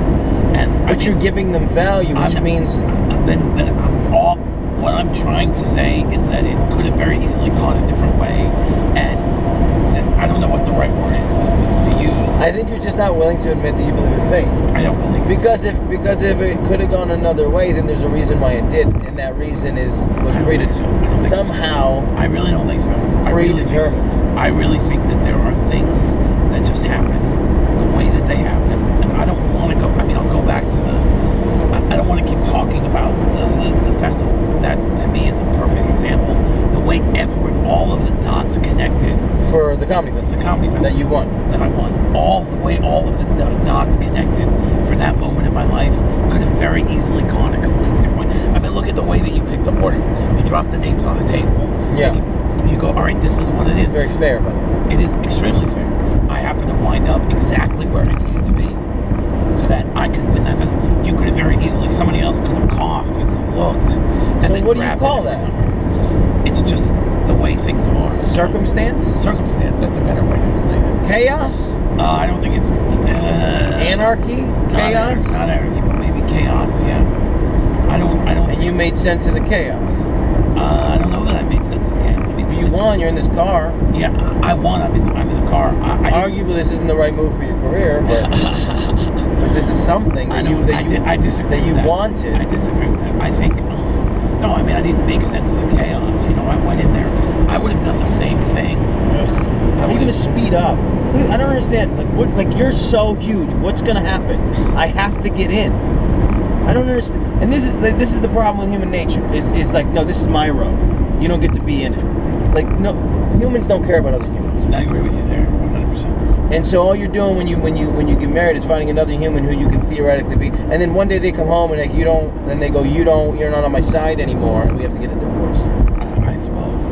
and I But mean, you're giving them value, which I'm- means Then then all what I'm trying to say is that it could have very easily gone a different way, and that I don't know what the right word is just to use. I think you're just not willing to admit that you believe in fate. I don't believe it. Because if because if it could have gone another way, then there's a reason why it did, and that reason is was don't so. I don't predetermined. think so. Somehow I really don't think so. I really think. I really think that there are things that just happen the way that they happen, and I don't want to go. I mean, I'll go want to keep talking about the, the, the festival, but that to me is a perfect example. The way every all of the dots connected, for the comedy festival the comedy festival that you won. that I won, all the way all of the dots connected for that moment in my life could have very easily gone a completely different way. I mean, look at the way that you picked the order. You dropped the names on the table. Yeah. And you, you go, all right, this is what it is. It's very fair, by the way. It is extremely fair. I happen to wind up exactly where I needed to be I could win that festival. You could have very easily, somebody else could have coughed, you could have looked. and So then what do you grabbed call that? It's just the way things are. Circumstance, Circumstance, that's a better way to explain it. chaos, Uh, I don't think it's. Uh, anarchy, not chaos, anar- Not anarchy, but maybe chaos, yeah. I don't, I don't, and you made sense of the chaos. uh, I don't know that I made sense of the chaos. I mean, this You is- won. You're in this car. Yeah, I I won. I'm in, I'm in the car. I, I didn't- Arguably, this isn't the right move for your career, but this is something that you that I, you I disagree. that you that. wanted. I disagree with that. I think, um, no, I mean, I didn't make sense of the chaos. You know, I went in there. I would have done the same thing. How are you gonna speed up? I don't understand. Like what? Like you're so huge. What's gonna happen? I have to get in. I don't understand. And this is like, this is the problem with human nature. Is is like no, this is my road. You don't get to be in it. Like no, humans don't care about other humans. I agree with you there, 100. percent and so all you're doing when you when you when you get married is finding another human who you can theoretically be. And then one day they come home and like you don't. Then they go, you don't. You're not on my side anymore. We have to get a divorce. I suppose.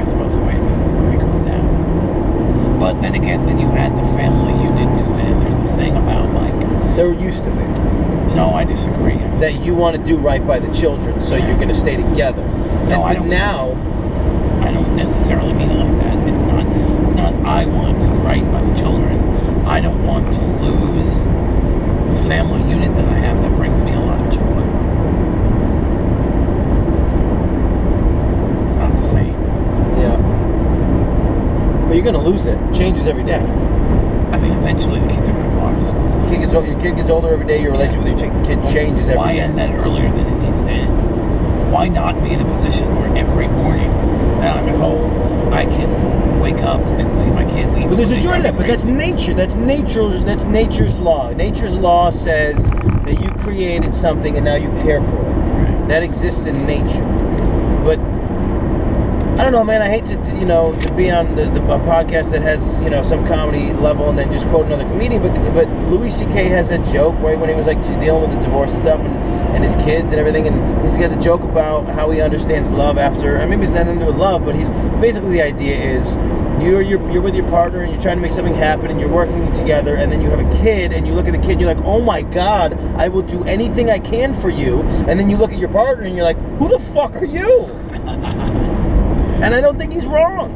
I suppose the way that's the way it goes down. But then again, then you add the family unit to it, and there's a thing about like there used to be. No, I disagree. That you want to do right by the children, so yeah. you're going to stay together. No, and, I don't. Now, I don't necessarily mean it like that. I want to do right by the children. I don't want to lose the family unit that I have that brings me a lot of joy. It's not the same. yeah. But you're going to lose it. It changes every day. I mean, eventually the kids are going to go off to school. Kid gets, your kid gets older every day. Your relationship with your kid changes every Why day. end that earlier than it needs to end? Why not be in a position where every morning that I'm at home, I can wake up and see my kids? even But there's a joy to that. But that's nature. That's nature. That's nature's law. Nature's law says that you created something and now you care for it. Right. That exists in nature. Don't know, man. I hate to, you know, to be on the, the a podcast that has, you know, some comedy level and then just quote another comedian. But but Louis C.K. has that joke right when he was like dealing with his divorce and stuff and, and his kids and everything, and he's got the joke about how he understands love after. I maybe it's not into love, but he's basically the idea is. You're, you're, you're with your partner and you're trying to make something happen and you're working together and then you have a kid and you look at the kid and you're like oh my god i will do anything i can for you and then you look at your partner and you're like who the fuck are you and I don't think he's wrong.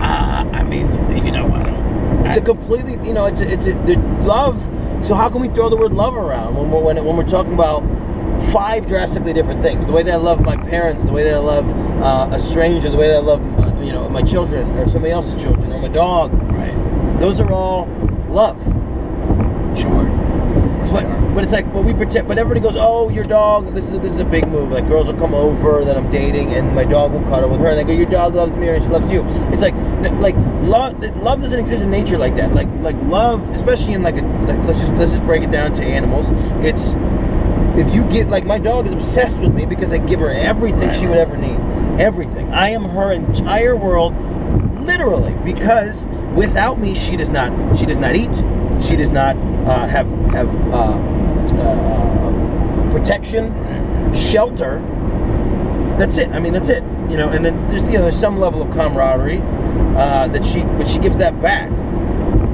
Uh, I mean, you know, I don't. It's I, a completely, you know, it's a, it's a the love. So how can we throw the word love around when we're when, when we're talking about five drastically different things? The way that I love my parents, the way that I love uh, a stranger, the way that I love, uh, you know, my children or somebody else's children or my dog. right. Those are all love. Sure. Of course But, they are. but it's like, but we protect. But everybody goes, "Oh, your dog." This is this is a big move. Like girls will come over that I'm dating, and my dog will cuddle with her, and they go, "Your dog loves me, and she loves you." It's like, like love. Love doesn't exist in nature like that. Like, like love, especially in like a. Like, let's just let's just break it down to animals. It's if you get like my dog is obsessed with me because I give her everything she would ever need. Everything. I am her entire world, literally. Because without me, she does not. She does not eat. She does not uh, have have uh, uh, protection, shelter. That's it. I mean, that's it. You know, and then there's you know there's some level of camaraderie uh, that she, but she gives that back.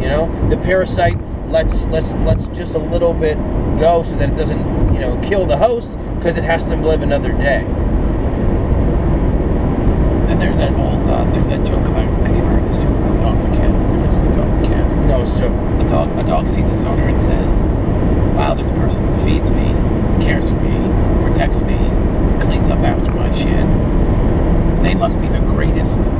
You know, the parasite lets lets lets just a little bit go so that it doesn't you know kill the host because it has to live another day. Then there's that old, uh, there's that joke about. Have you heard this joke about dogs and cats? The difference between dogs and cats. No, so A dog, a dog sees its owner and says, "Wow, this person feeds me, cares for me, protects me, cleans up after my shit. They must be the greatest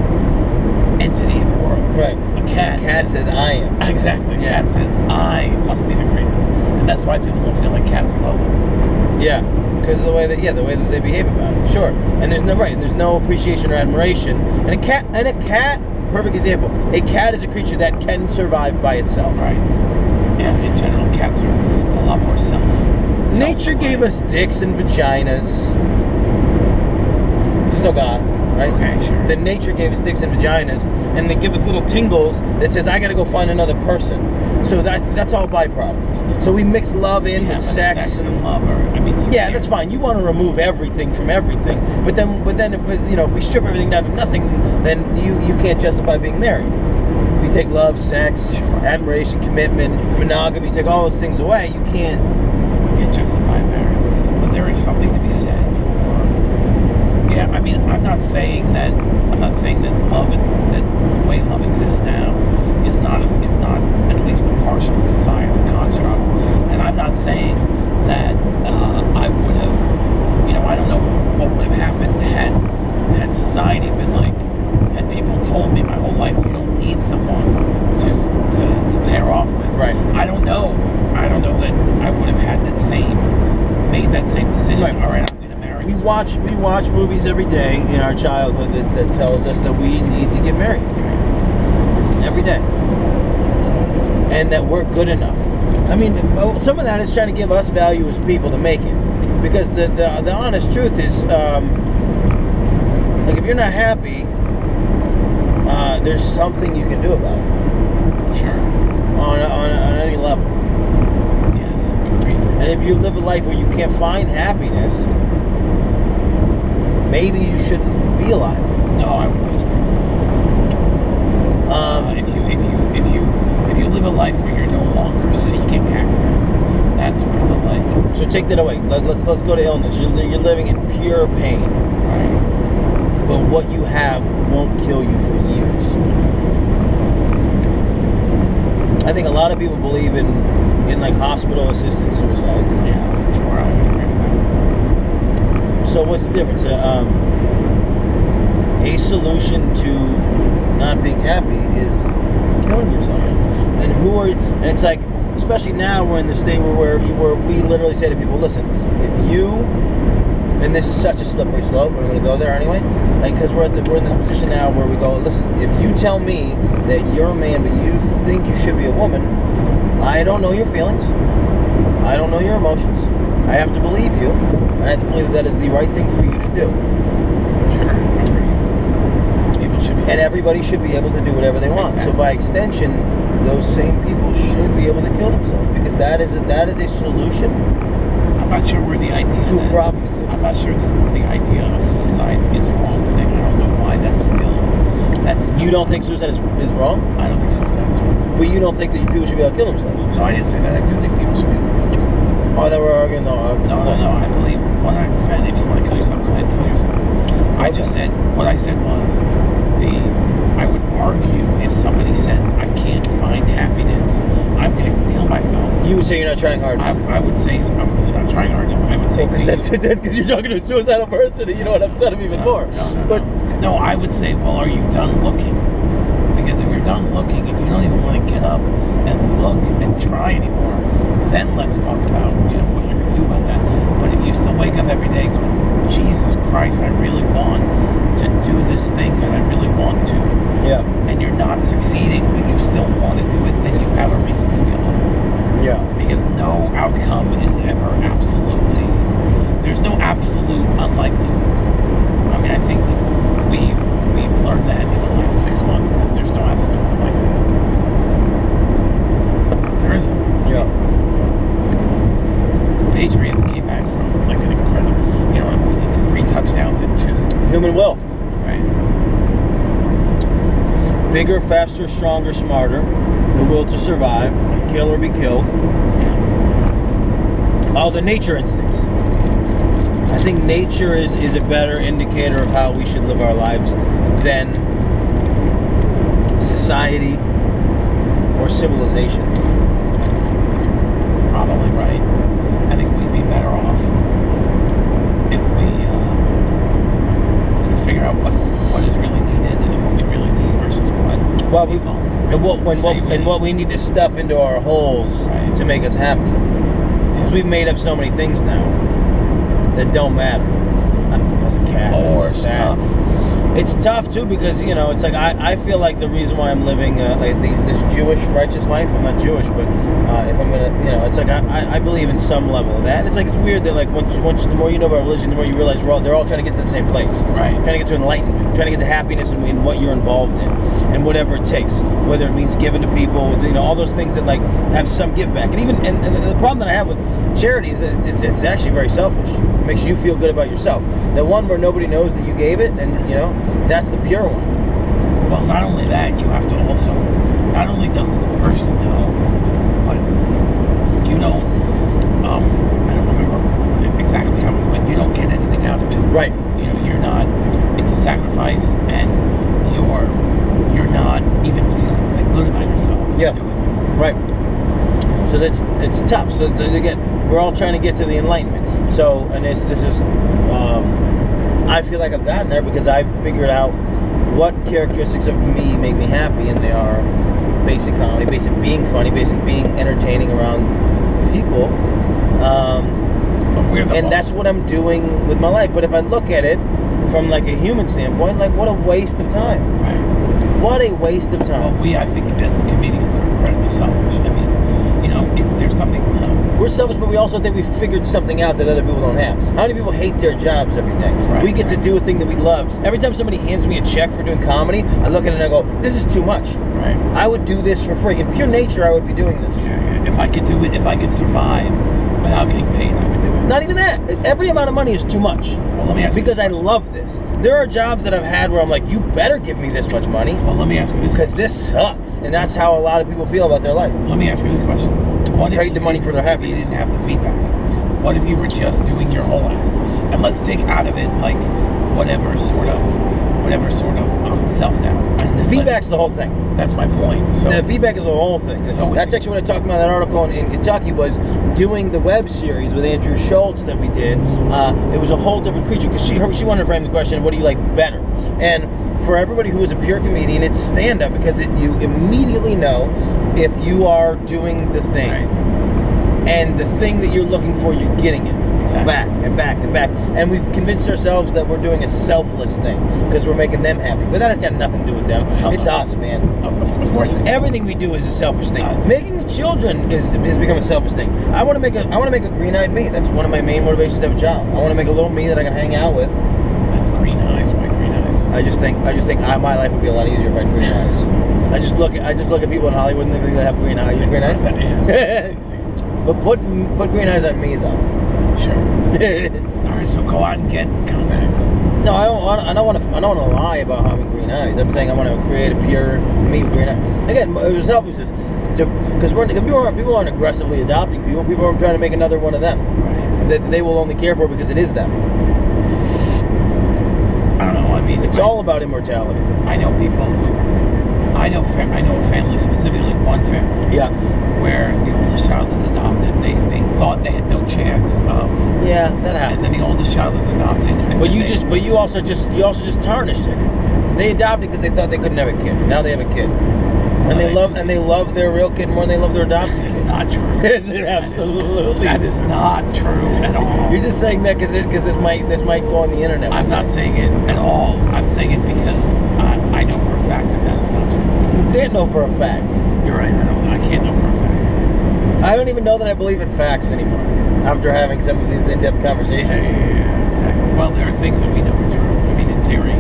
entity in the world." right. A cat. Cat says I am. Exactly. Yeah. Cat says, "I must be the greatest," and that's why people don't feel like cats love them. Yeah, because of the way that yeah, the way that they behave about it. Sure, and there's no right, and there's no appreciation or admiration. And a cat, and a cat, perfect example. A cat is a creature that can survive by itself. Right. Yeah. In general, cats are a lot more self. Nature gave us dicks and vaginas. There's no God, right? Okay, sure. Then nature gave us dicks and vaginas, and they give us little tingles that says, "I got to go find another person." So that that's all byproduct. So we mix love in yeah, with but sex, and and love are. I mean, Yeah, can't- that's fine. You want to remove everything from everything, but then, but then, if you know, if we strip everything down to nothing, then you you can't justify being married. If you take love, sex, admiration, commitment, monogamy, you take all those things away, you can't. get justified marriage. But there is something to be said for yeah, I mean I'm not saying that I'm not saying that love is that the way love exists now is not is not at least a partial societal construct. And I'm not saying that uh, I would have you know, I don't know what would have happened had had society been like had people told me my whole life you don't need someone to to, to pair off with. Right. I don't know. I don't know that I would have had that same, made that same decision. Right. All right, I'm going to marry. We watch we watch movies every day in our childhood that, that tells us that we need to get married every day, and that we're good enough. I mean, some of that is trying to give us value as people to make it, because the the, the honest truth is, um, like if you're not happy, uh, there's something you can do about it Sure. on on, on any level. Yes. Agreed. And if you live a life where you can't find happiness, maybe you shouldn't be alive. No, I would disagree with that. Uh, if you if you if you if you live a life where you're no longer seeking happiness, that's where the like So take that away. Let, let's let's go to illness. You're, you're living in pure pain, right. But what you have won't kill you for years. I think a lot of people believe in in like hospital assisted suicides. Yeah, for sure. I agree with that. So what's the difference? Uh, um, a solution to not being happy is killing yourself. And who are and it's like especially now we're in the state where where, where we literally say to people, listen, if you and this is such a slippery slope, but I'm going to go there anyway. Like, because we're at the, we're in this position now where we go, listen, if you tell me that you're a man but you think you should be a woman, I don't know your feelings. I don't know your emotions. I have to believe you. and I have to believe that that is the right thing for you to do. Sure. People should be. And everybody should be able to do whatever they want. So by extension, those same people should be able to kill themselves because that is a, that is a solution I'm not sure where the idea that- problem exists. I'm not sure that where the idea of suicide is a wrong thing. I don't know why that's still. That's still, You don't think suicide is, is wrong, I don't think suicide is wrong. but you don't think that people should be able to kill themselves. No, I didn't say that. I do think people should be able to kill themselves. Oh, that we're arguing. No, No, no, no. I believe 100%. If you want to kill yourself, go ahead, kill yourself. I just said what I said was the. I would argue if somebody says I can't find happiness, I'm going to kill myself. You would say you're not trying hard I, enough. I would say I'm not trying hard enough. I would say you- That's because you're talking to a suicidal person, and you know what upset him even No, more. No, no, but no. no, I would say, well, are you done looking? Because if you're done looking, if you don't even want to get up and look and try anymore, then let's talk about you know what you're going to do about that. But if you still wake up every day going, Jesus Christ, I really want to do this thing and I really want to, yeah, and you're not succeeding, but you still want to do it, then you have a reason to be alive yeah. because no outcome is ever absolutely there's no absolute unlikelihood. I mean, I think we've we've learned that in the last six months that there's no absolute unlikelihood. There isn't. Yeah. The Patriots came back from like an incredible, you know, it was like three touchdowns and two, Human will. right? Bigger, faster, stronger, smarter. The will to survive, kill or be killed. Yeah. All the nature instincts. I think nature is, is a better indicator of how we should live our lives than society or civilization. Probably right. I think we'd be better off if we uh, figure out what, what is really needed and what we really need versus what Well, we- people And what, when, what, we and what we need to stuff into our holes Right. to make us happy. Because we've made up so many things now that don't matter. As a cat. More it's sad. stuff. It's tough too because you know it's like I, I feel like the reason why I'm living uh, like the, this Jewish righteous life I'm not Jewish but uh, if I'm gonna you know it's like I, I, believe in some level of that. And it's like it's weird that like once once the more you know about religion the more you realize we're all they're all trying to get to the same place. Right. trying to get to enlightenment trying to get to happiness in, in what you're involved in and whatever it takes whether it means giving to people you know all those things that like have some give back. And even and, and the problem that I have with charity is that it's, it's actually very selfish makes you feel good about yourself the one where nobody knows that you gave it and you know that's the pure one Well, not only that, you have to also, not only doesn't the person know, but you don't, um, I don't remember exactly how, it- but you don't get anything out of it. right You know, you're not, it's a sacrifice and you're, you're not even feeling that good about yourself. Yeah. doing it. Right. So that's it's tough. So again, we're all trying to get to the enlightenment. So and this, this is, um, I feel like I've gotten there because I've figured out what characteristics of me make me happy, and they are based basic comedy, based in being funny, based in being entertaining around people. Um, But we're the and that's what I'm doing with my life. But if I look at it from like a human standpoint, like what a waste of time. right. What a waste of Well, time. we, I think, as comedians, are incredibly selfish. I mean, you know, there's something. We're selfish, but we also think we figured something out that other people don't have. How many people hate their jobs every day? Right, we get to do a thing that we love. Every time somebody hands me a check for doing comedy, I look at it and I go, "This is too much. Right. I would do this for free. In pure nature, I would be doing this." If I could do it, if I could survive Without getting paid, I would do it. Not even that. Every amount of money is too much. Well, let me ask you Because I love this. There are jobs that I've had where I'm like, you better give me this much money Well, let me ask you this. because this sucks. And that's how a lot of people feel about their life. Let me ask you this question. What you the money for their if you didn't have the feedback? What if you were just doing your whole act? And let's take out of it like whatever sort of whatever sort of um, self doubt. The feedback's the whole thing. That's my point. So the feedback is the whole thing. So That's actually what I talked about in that article in, in Kentucky was doing the web series with Andrew Schulz that we did. Uh, it was a whole different creature because she her, she wanted to frame the question, what do you like better? And for everybody who is a pure comedian, it's stand up because it, you immediately know if you are doing the thing Right. and the thing that you're looking for, you're getting it. Exactly. Back and back and back. And we've convinced ourselves that we're doing a selfless thing because we're making them happy. But that has got nothing to do with them. It's us, man. of, of, of course, Everything we do is a selfish thing. Uh, Making children is has become a selfish thing. I want to make a I want to make a green-eyed me. That's one of my main motivations to have a job. I want to make a little me that I can hang out with. That's green eyes. Why green eyes? I just think I just think I, my life would be a lot easier if I had green eyes. I just look at I just look at people in Hollywood and they think they have green eyes. Green eyes. not that- yeah, but put put green eyes on me though. Sure. All right. So go out and get contacts. No, I don't. I don't want to. I don't want to lie about having green eyes. I'm saying I want to create a pure me with green eyes. Again, it was selfishness. Because we're people aren't people aren't aggressively adopting people. People aren't trying to make another one of them. Right. That they will only care for because it is them. I don't know. I mean, It's I- all about immortality. I know people who I know. Fa- I know a family specifically, one family Yeah. where the oldest child is adopted. They they thought they had no chance of, Yeah, that happened. and then the oldest child is adopted. But you they- just, but you also just, you also just tarnished it. They adopted because they thought they couldn't have a kid. Now they have a kid, and they love, and they love their real kid more than they love their adopted It's not true. Is it absolutely? That is not true at all. You're just saying that because because this might this might go on the internet. I'm not saying it at all. I'm saying it because I, I know for a fact that that is not true. You can't know for a fact. You're right. I don't. I can't know for a fact. I don't even know that I believe in facts anymore. After having some of these in-depth conversations. exactly. Well, there are things that we know are true. I mean, in theory,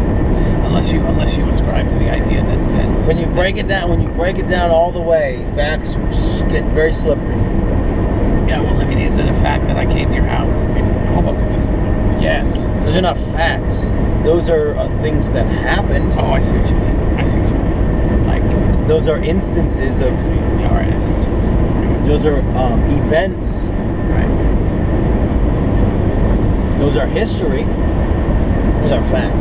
unless you unless you ascribe to the idea that, that When you break it down, when you break it down all the way, facts get very slippery. yeah. Well, I mean, is it a fact that I came to your house in Hoboken this morning? Yes. Those are not facts. Those are uh, things that happened. Oh, I see what you mean. I see what you mean. Those are instances of. all right, I see what you. Those are um, events. Right. Those are history. Those are facts.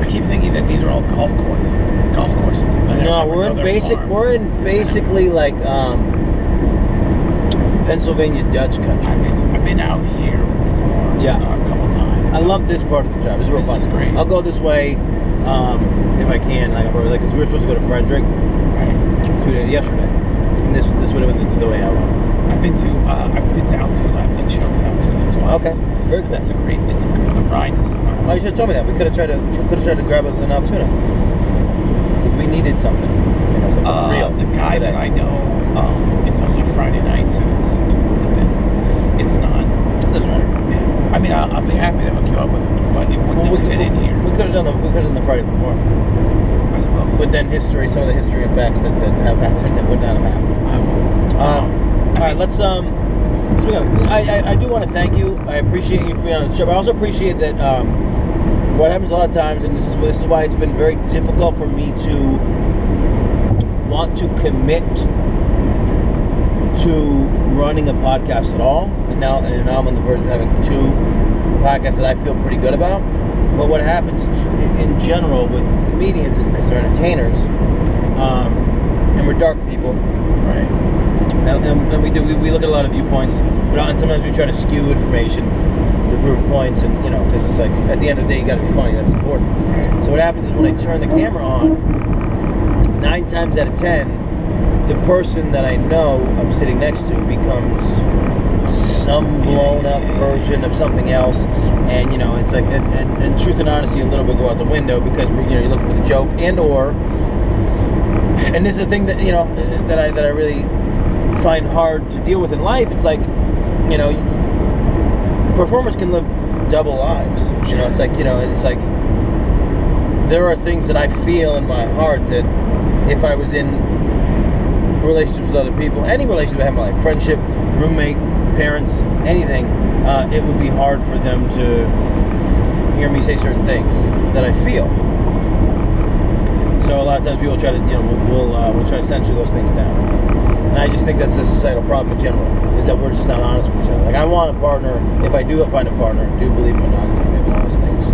I keep thinking that these are all golf courts, golf courses. No, we're in basic. farms. We're in basically like um, Pennsylvania Dutch country. I've been, I've been out here before. Yeah. uh, a couple times. I love this part of the drive. It's real This fun. is great. I'll go this way um, if I can. Like, like, because we were supposed to go to Frederick Right. two days yesterday, and this this would have been the, the way I went. I've been to uh, I've been to Altoona. I've done shows in Altoona twice. Okay, very cool. That's a great. It's a, the ride is Oh, phenomenal. you should have told me that. We could have tried to. We could have tried to grab it in Altoona because we needed something. You know, something Uh, real. the guy today. that I know, um, it's only Friday nights, and it's it wouldn't have been. It's not. doesn't matter. I mean, I'll, I'll be happy to hook you up with it, but it wouldn't Well, have we, fit in here. we could have done the we could have done the Friday before, I suppose. but then history, some of the history and facts that, that have happened that would not have happened. Will. Um, all right, let's um. what do we got? I, I, I do want to thank you. I appreciate you for being on this trip. I also appreciate that um, what happens a lot of times, and this is this is why it's been very difficult for me to want to commit to running a podcast at all. And now and now I'm on the verge of having two podcasts that I feel pretty good about. But what happens in general with comedians, because they're entertainers, um, and we're dark people, right. and, and, and we do we, we look at a lot of viewpoints but and sometimes we try to skew information to prove points and you know because it's like at the end of the day you got to be funny that's important so what happens is when i turn the camera on nine times out of ten the person that i know i'm sitting next to becomes some blown up version of something else and you know it's like and, and, and truth and honesty a little bit go out the window because we're you know you're looking for the joke and or and this is the thing that you know that I that I really find hard to deal with in life. It's like you know, performers can live double lives. You know, it's like you know, and it's like there are things that I feel in my heart that if I was in relationships with other people, any relationship I have life, friendship, roommate, parents, anything, uh, it would be hard for them to hear me say certain things that I feel. So a lot of times people try to, you know, we'll uh, we'll try to censor those things down, and I just think that's a societal problem in general. Is that we're just not honest with each other. Like I want a partner. If I do find a partner, do believe in monogamy, commitment, all those things.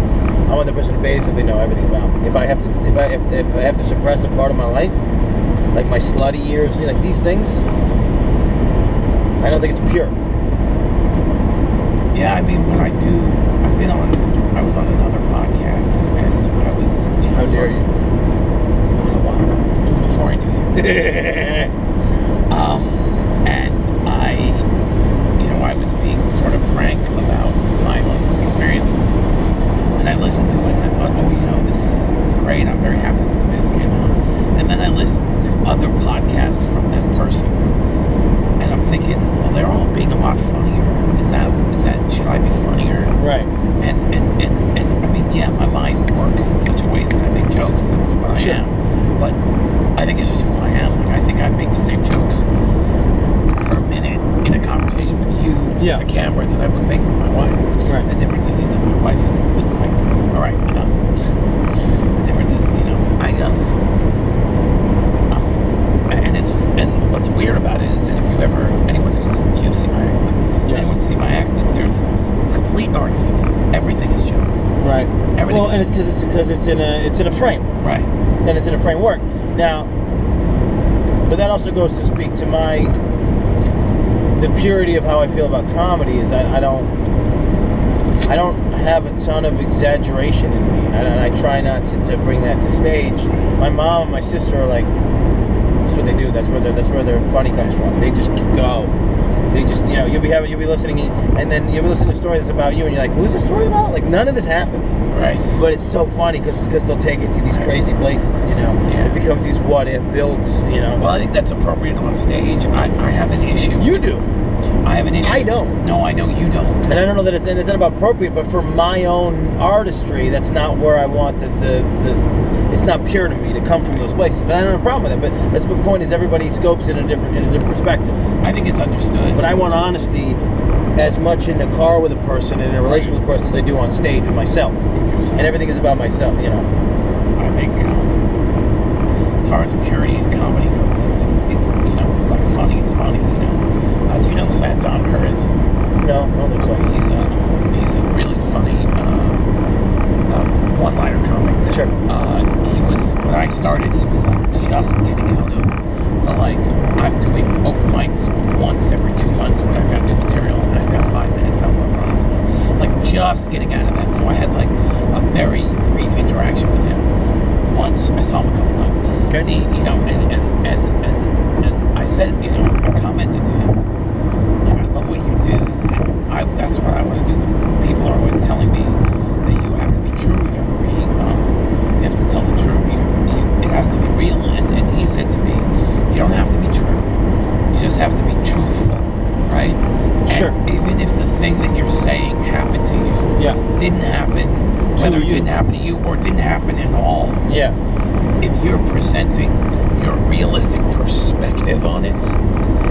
I want the person to basically know everything about me. If I have to, if I if, if I have to suppress a part of my life, like my slutty years, like these things, I don't think it's pure. Yeah, I mean, when I do, I've been on. I was on another podcast, and I was. You know, How dare you? It was a while. ago. It was before I knew you. Um, and I, you know, I was being sort of frank about my own experiences. And I listened to it and I thought, oh, you know, this is, this is great. I'm very happy with the way this came out. And then I listen to other podcasts from that person. And I'm thinking, well, they're all being a lot funnier. Is that, is that, should I be funnier? right. And, and, and, and I mean, yeah, my mind works in such a way that I make jokes. That's what I Sure. am. But I think it's just who I am. Like, I think I make the same jokes per minute in a conversation with you, Yeah. a camera, that I would make with my wife. Right. The difference is, is that my wife is, is like, all right, enough. The difference is, you know, I um, and it's and what's weird about it is that if you've ever anyone who's you've seen my act, but Yeah. anyone who's seen my act, there's it's complete artifice. Everything is joke. Right. Everything Well, and because it's because it's in a it's in a frame. Right. and it's in a framework. Now, but that also goes to speak to my the purity of how I feel about comedy. Is I, I don't I don't have a ton of exaggeration in me, and I, and I try not to, to bring that to stage. My mom and my sister are like, that's what they do. That's where their that's where their funny comes from. They just go. They just you know you'll be having you'll be listening and then you'll be listening to a story that's about you and you're like who's this story about? Like none of this happened. Right. But it's so funny because they'll take it to these crazy places, you know. Yeah. It becomes these what if builds, you know. well, I think that's appropriate on stage. I, I have an issue. you do, I have an issue. I don't. No, I know you don't. and I don't know that it's, and it's not about appropriate, but for my own artistry, that's not where I want the, the, the it's not pure to me to come from those places. But I don't have a problem with it. But that's the point is everybody scopes it in a different in a different perspective. I think it's understood. But I want honesty as much in the car with a person and in a relationship with a person as I do on stage with myself. with yourself. And everything is about myself, you know. I think um, as far as purity in comedy goes, it's, it's it's you know it's like funny is funny. You know. Uh, do you know who Matt Donaher is? No, don't think so. He's a he's a really funny uh, uh, one-liner comic. that, Sure. Uh, he was when I started. He was like just getting out of the like I'm doing open mics once every two months when I've got new material and I've got five minutes want to run somewhere. Like just getting out of that. So I had like a very brief interaction with him once. I saw him a couple times. Okay. And he, you know, and and, and and and I said, you know, I commented to him like, I love what you do. I, that's what I want to do. People are always telling me that you have to be true. You have to be, um, you have to tell the truth. You have to be, it has to be real. And, and he said to me, you don't have to be true. You just have to be truthful, right? And Sure. even if the thing that you're saying happened to you Yeah. didn't happen, To whether it didn't happen to you or didn't happen at all, Yeah. if you're presenting your realistic perspective on it,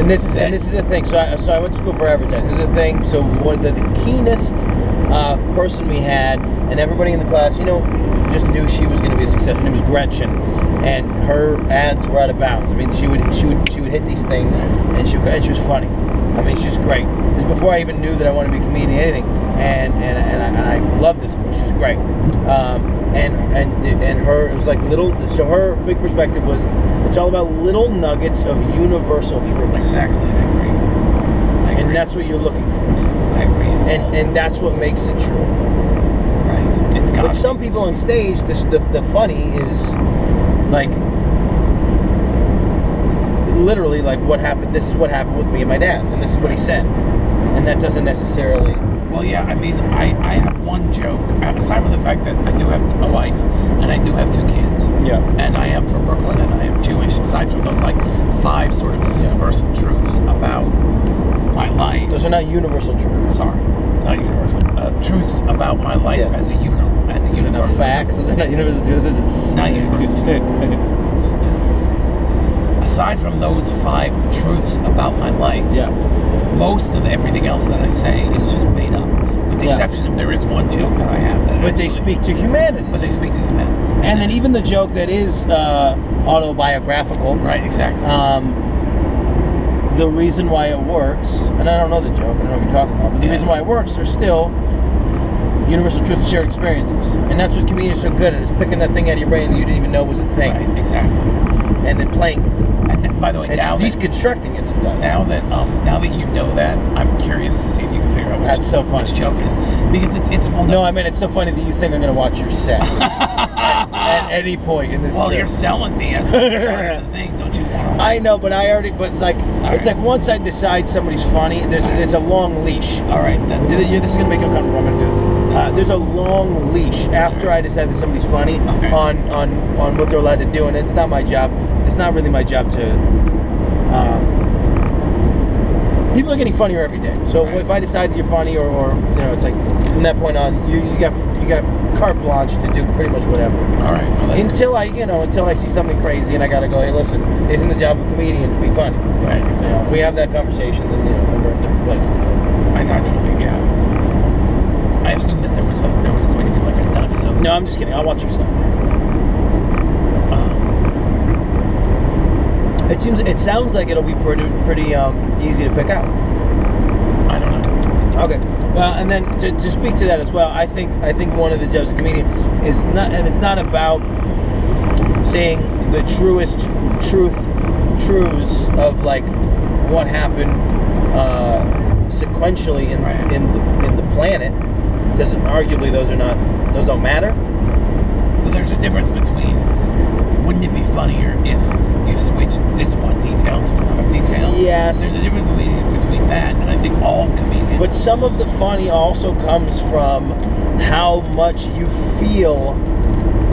And this is and this is the thing. So I, so I went to school for advertising. This is the thing. So one of the, the keenest uh, person we had, and everybody in the class, you know, just knew she was going to be a success. Her name was Gretchen, and her ads were out of bounds. I mean, she would she would she would hit these things, and she would, and she was funny. I mean, she's great. It was before I even knew that I wanted to be a comedian, or anything. And and and I, and I loved this girl. She was great. Um, and and and her it was like little. So her big perspective was it's all about little nuggets of universal truth. exactly, I agree. I agree. And that's what you're looking for. I agree. And and that's what makes it true. right. It's got But some people on stage, this the, the funny is like literally like what happened. This is what happened with me and my dad, and this is what he said, and that doesn't necessarily. Well, yeah. I mean, I I have one joke aside from the fact that I do have a wife and I do have two kids. Yeah. And I am from Brooklyn and I am Jewish. Aside from those like five sort of universal truths about my life. Those are not universal truths. sorry, not universal. Uh, truths about my life Yes. as a uni- at the There's enough Universal. facts. There's enough universal truths. Not universal Aside from those five truths about my life, yeah. most of everything else that I say is just made up, with the Yeah. exception of there is one joke that I have that. But they speak to humanity. But they speak to humanity. and then even the joke that is uh, autobiographical. right, exactly. Um, the reason why it works, and I don't know the joke, I don't know what you're talking about, but the Yeah. reason why it works are still universal truths, shared experiences, and that's what comedians are so good at is picking that thing out of your brain that you didn't even know was a thing, right, exactly. and then playing with it. And by the way, And now that, deconstructing it sometimes. now that um now that you know that, I'm curious to see if you can figure out which, That's so funny. which joke it is because it's it's well No, I mean it's so funny that you think I'm gonna watch your set at any point in this. well trip. you're selling me as a the thing, don't you want to? I know, but I already. But it's like it's right. like once I decide somebody's funny, there's there's a long leash. All right, that's good. This is gonna make you uncomfortable. I'm gonna do this. Uh, there's a long leash after I decide that somebody's funny Okay. on on on what they're allowed to do, and it's not my job. It's not really my job to. Um, people are getting funnier every day. So if I decide that you're funny, or, or you know, it's like from that point on, you you got you got carte blanche to do pretty much whatever. All right, well, that's good. Until I, you know, until I see something crazy and I gotta go, hey, listen, isn't the job of a comedian to be funny? right, You know, if we have that conversation, then you know, then we're in a different place. I naturally, yeah. I assumed that there was a there was going to be like a No, I'm just kidding. I'll watch your stuff. um, It seems, it sounds like it'll be pretty, pretty um, easy to pick out. I don't know. Okay. Well, and then to, to speak to that as well, I think I think one of the jobs of comedian is not, and it's not about saying the truest truth, truths of like what happened uh, sequentially in Right. in the in the planet, because arguably those are not those don't matter. But there's a difference between wouldn't it be funnier if you switch this one detail to another detail? Yes. There's a difference between, between that and I think all comedians. But some of the funny also comes from how much you feel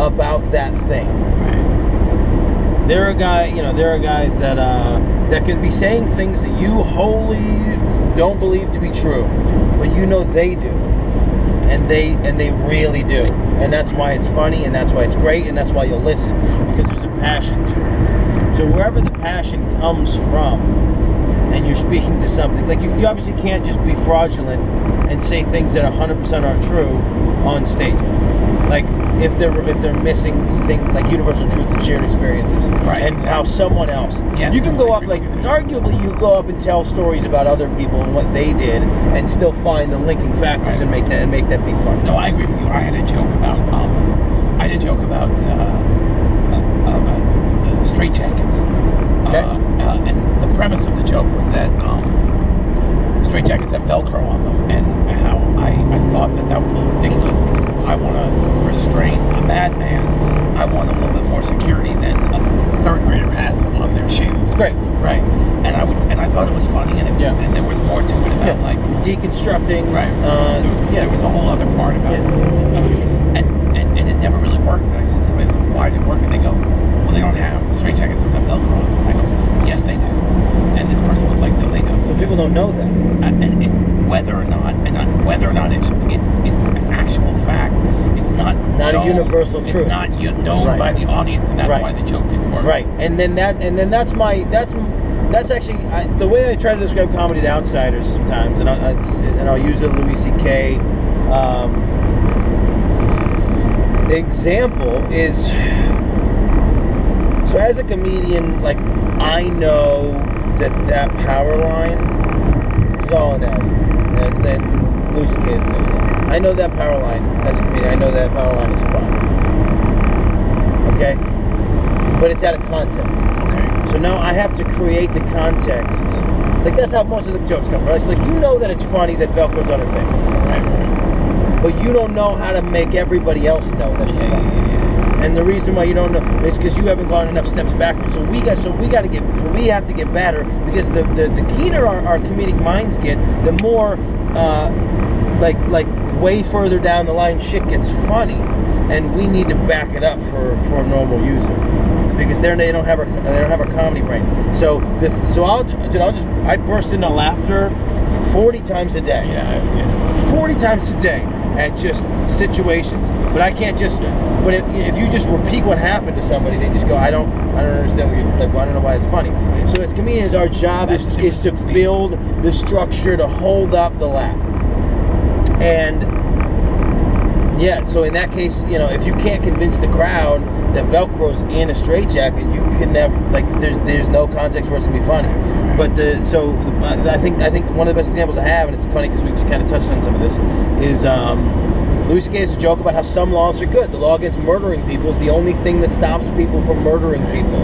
about that thing. right. There are guy, you know, there are guys that uh, that can be saying things that you wholly don't believe to be true, but you know they do, and they and they really do, and that's why it's funny, and that's why it's great, and that's why you'll listen because there's a passion to it. So wherever the passion comes from, and you're speaking to something like you, you obviously can't just be fraudulent and say things that 100% aren't true on stage. Like if they're if they're missing things like universal truths and shared experiences, Right, and how someone else. Yes, you can go up like arguably you go up and tell stories about other people and what they did, and still find the linking factors Right. and make that and make that be funny. No, I agree with you. I had a joke about um, I had a joke about about uh, straight jackets. Okay. Uh, uh, and the premise of the joke was that um, straight jackets have Velcro on them, and how I, I thought that that was a little ridiculous because if I want to restrain a madman, I want a little bit more security than a third grader has on their shoes. Right. Right. And I would, and I thought it was funny, and it, Yeah. and there was more to it about Yeah. like Deconstructing. Right. Uh, there, was, yeah. there was a whole other part about Yeah. it. And, and, and it never really worked. And I said to somebody, I said, why did it work? And they go, well, they don't have, straight jackets don't have Velcro. I go, yes, they do. And this person was like, no, they don't. so people don't know that. And, and it, whether or not, and not, whether or not it's, it's, it's an actual fact, it's not Not a universal truth. It's not known Right. by the audience, and that's Right. why the joke didn't work. Right, and then that, and then that's my that's that's actually I, the way I try to describe comedy to outsiders sometimes, and I, and I'll use a Louis C.K. Um, example is so as a comedian, like I know that that power line is all an and then Louis C.K. is an. I know that power line as a comedian. I know that power line is fun. Okay, but it's out of context. Okay. So now I have to create the context. Like that's how most of the jokes come. Right? It's like you know that it's funny that Velcro's on a thing, Right. but you don't know how to make everybody else know that it's funny. And the reason why you don't know is because you haven't gone enough steps backwards. So we got so we got to get so we have to get better because the the, the keener our, our comedic minds get, the more uh, like like way further down the line shit gets funny, and we need to back it up for for a normal user because they're, they don't have a they don't have a comedy brain. So the, so I'll dude, I'll just I burst into laughter forty times a day. yeah. Yeah, yeah. 40 times a day. at just situations. But I can't just. But if, if you just repeat what happened to somebody, they just go, I don't, I don't understand. What you're, like, well, I don't know why it's funny. So as comedians, our job is That's is to build the structure to hold up the laugh. And yeah, so in that case, you know, if you can't convince the crowd that Velcro's in a straitjacket, you can never like. There's there's no context where it's gonna be funny. But the so the, I think I think one of the best examples I have, and it's funny because we just kind of touched on some of this, is um, Louis C.K. has a joke about how some laws are good. The law against murdering people is the only thing that stops people from murdering people.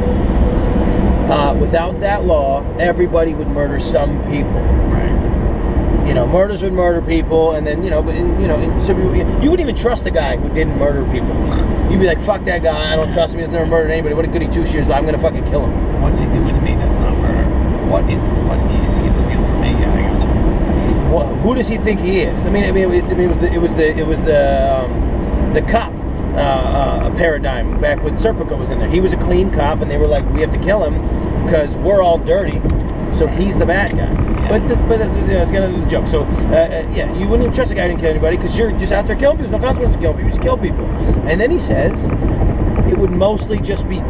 Uh, without that law, everybody would murder some people Right. you know, murders would murder people, and then you know, but in, you know, in, so you you wouldn't even trust a guy who didn't murder people. You'd be like, "Fuck that guy! I don't trust him. He's never murdered anybody. What a goody two shoes! I'm gonna fucking kill him." What's he doing to me that's not murder? What is what is he gonna steal from me? Yeah, I got you. Well, who does he think he is? I mean, I mean, it was, I mean, it was the it was the it was the um, the cop uh, uh, paradigm back when Serpico was in there. He was a clean cop, and they were like, "We have to kill him because we're all dirty." So he's the bad guy. But the, but that's, that's kind of the joke. So uh, uh, yeah, you wouldn't even trust a guy who didn't kill anybody because you're just out there killing people. There's no consequence to killing people. You just kill people. And then he says it would mostly just be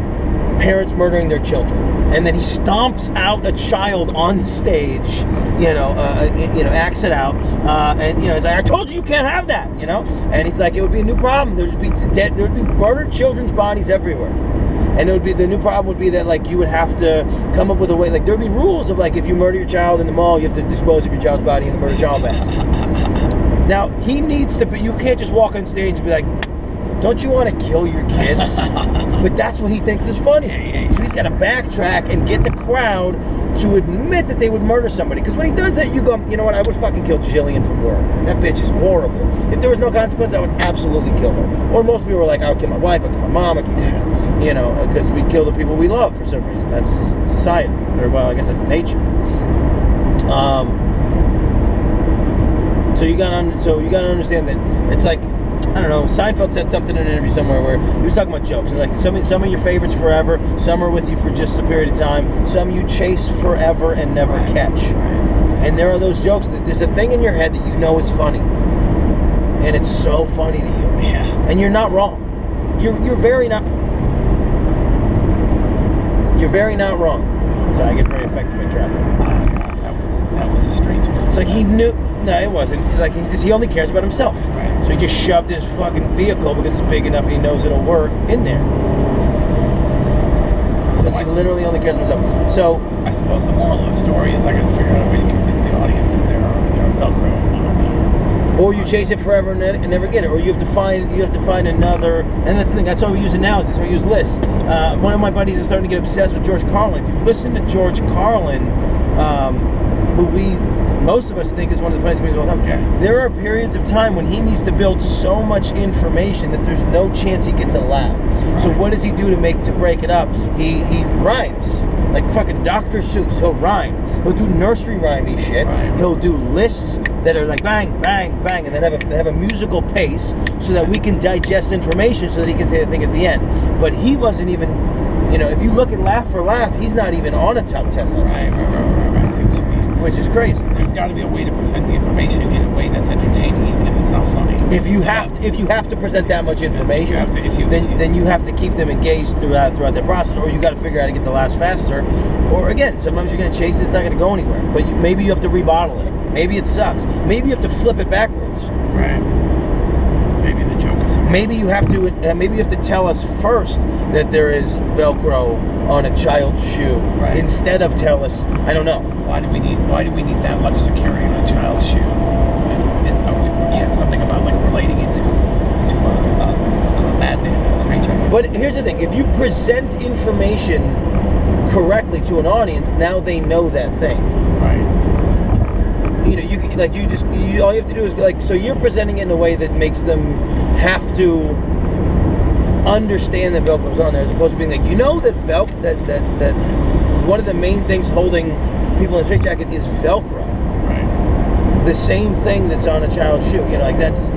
parents murdering their children. And then he stomps out a child on stage, you know, uh, uh, you know, acts it out, uh, and you know, he's like, "I told you you can't have that," you know, and he's like, "It would be a new problem. There'd just be dead. There'd be murdered children's bodies everywhere." And it would be the new problem would be that like you would have to come up with a way like there'd be rules of like if you murder your child in the mall you have to dispose of your child's body in the murder child bags. Now he needs to be. You can't just walk on stage and be like, "Don't you want to kill your kids?" but that's what he thinks is funny. Yeah, yeah, yeah. So he's got to backtrack and get the crowd to admit that they would murder somebody. Because when he does that, you go, "You know what? I would fucking kill Jillian from work. That bitch is horrible. If there was no consequence, I would absolutely kill her." Or most people were like, "I would kill my wife. I would kill my mom. I could, you know, because we kill the people we love for some reason. That's society, or well, I guess that's nature." Um, so you gotta so you gotta understand that it's like I don't know. Seinfeld said something in an interview somewhere where he was talking about jokes. Like some some of your favorites forever, some are with you for just a period of time, some you chase forever and never Right. catch. And there are those jokes that there's a thing in your head that you know is funny, and it's so funny to you, Yeah. and you're not wrong. You're you're very not. You're very not wrong. So I get very affected by traffic. Uh, that was that was a strange move. It's like he knew. No, it wasn't. Like he's just he only cares about himself. Right. So he just shoved his fucking vehicle because it's big enough and he knows it'll work in there. So he literally only cares about himself. So I suppose the moral of the story is I got to figure out a way to convince the audience that there are there are Velcro on or you chase it forever and, and never get it, or you have to find you have to find another. And that's the thing. That's why we use announcements. We use lists. Uh, one of my buddies is starting to get obsessed with George Carlin. If you listen to George Carlin, um, who we most of us think is one of the funniest comedians of all time, Yeah. there are periods of time when he needs to build so much information that there's no chance he gets a laugh. So what does he do to make to break it up? He he rhymes. Like fucking Dr. Seuss, he'll rhyme. He'll do nursery rhymey shit. Right. He'll do lists that are like bang, bang, bang, and then have a they have a musical pace so that we can digest information so that he can say the thing at the end. But he wasn't even, you know, if you look at Laugh for Laugh, he's not even on a top ten list, Right, right, right, right, right. I see what you mean. Which is crazy. There's got to be a way to present the information in a way that's entertaining, even if it's not funny. If you So have that- to, if you have to present that much information, You have to- if you- then then you have to keep them engaged throughout throughout their process, or you got to figure out how to get the last faster. Or again, sometimes you're going to chase it; it's not going to go anywhere. But you, maybe you have to rebottle it. Maybe it sucks. Maybe you have to flip it backwards. right. Maybe the joke is somewhere. Maybe you have to uh, maybe you have to tell us first that there is Velcro on a child's shoe Right. instead of tell us I don't know. Why do we need Why do we need that much security on a child's shoe? And, and, we- yeah, something about like relating it to to a, a, a madman, a straitjacket. But here's the thing: if you present information correctly to an audience, now they know that thing. right. you know, you can- like you just you, all you have to do is like so you're presenting it in a way that makes them have to understand that Velcro's on there, as opposed to being like, you know, that Velcro, that, that, that one of the main things holding people in a straitjacket is Velcro, Right. the same thing that's on a child's shoe. You know, like that's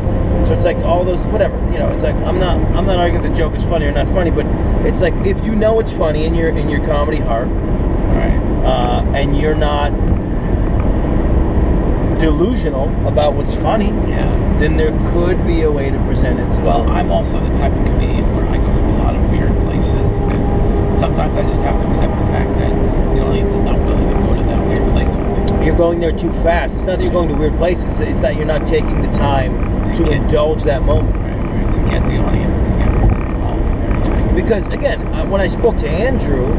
so it's like all those whatever. You know, it's like I'm not I'm not arguing the joke is funny or not funny, but it's like if you know it's funny in your in your comedy heart, Right. uh, and you're not delusional about what's funny, Yeah. then there could be a way to present it to Well, the I'm also the type of comedian where I go to a lot of weird places, and sometimes I just have to accept the fact that the audience is not willing to go to that weird place. You're going there too fast. It's not that you're going to weird places. It's that you're not taking the time To to get- indulge that moment. Right, right, to get the audience to get to follow me. Because again, when I spoke to Andrew,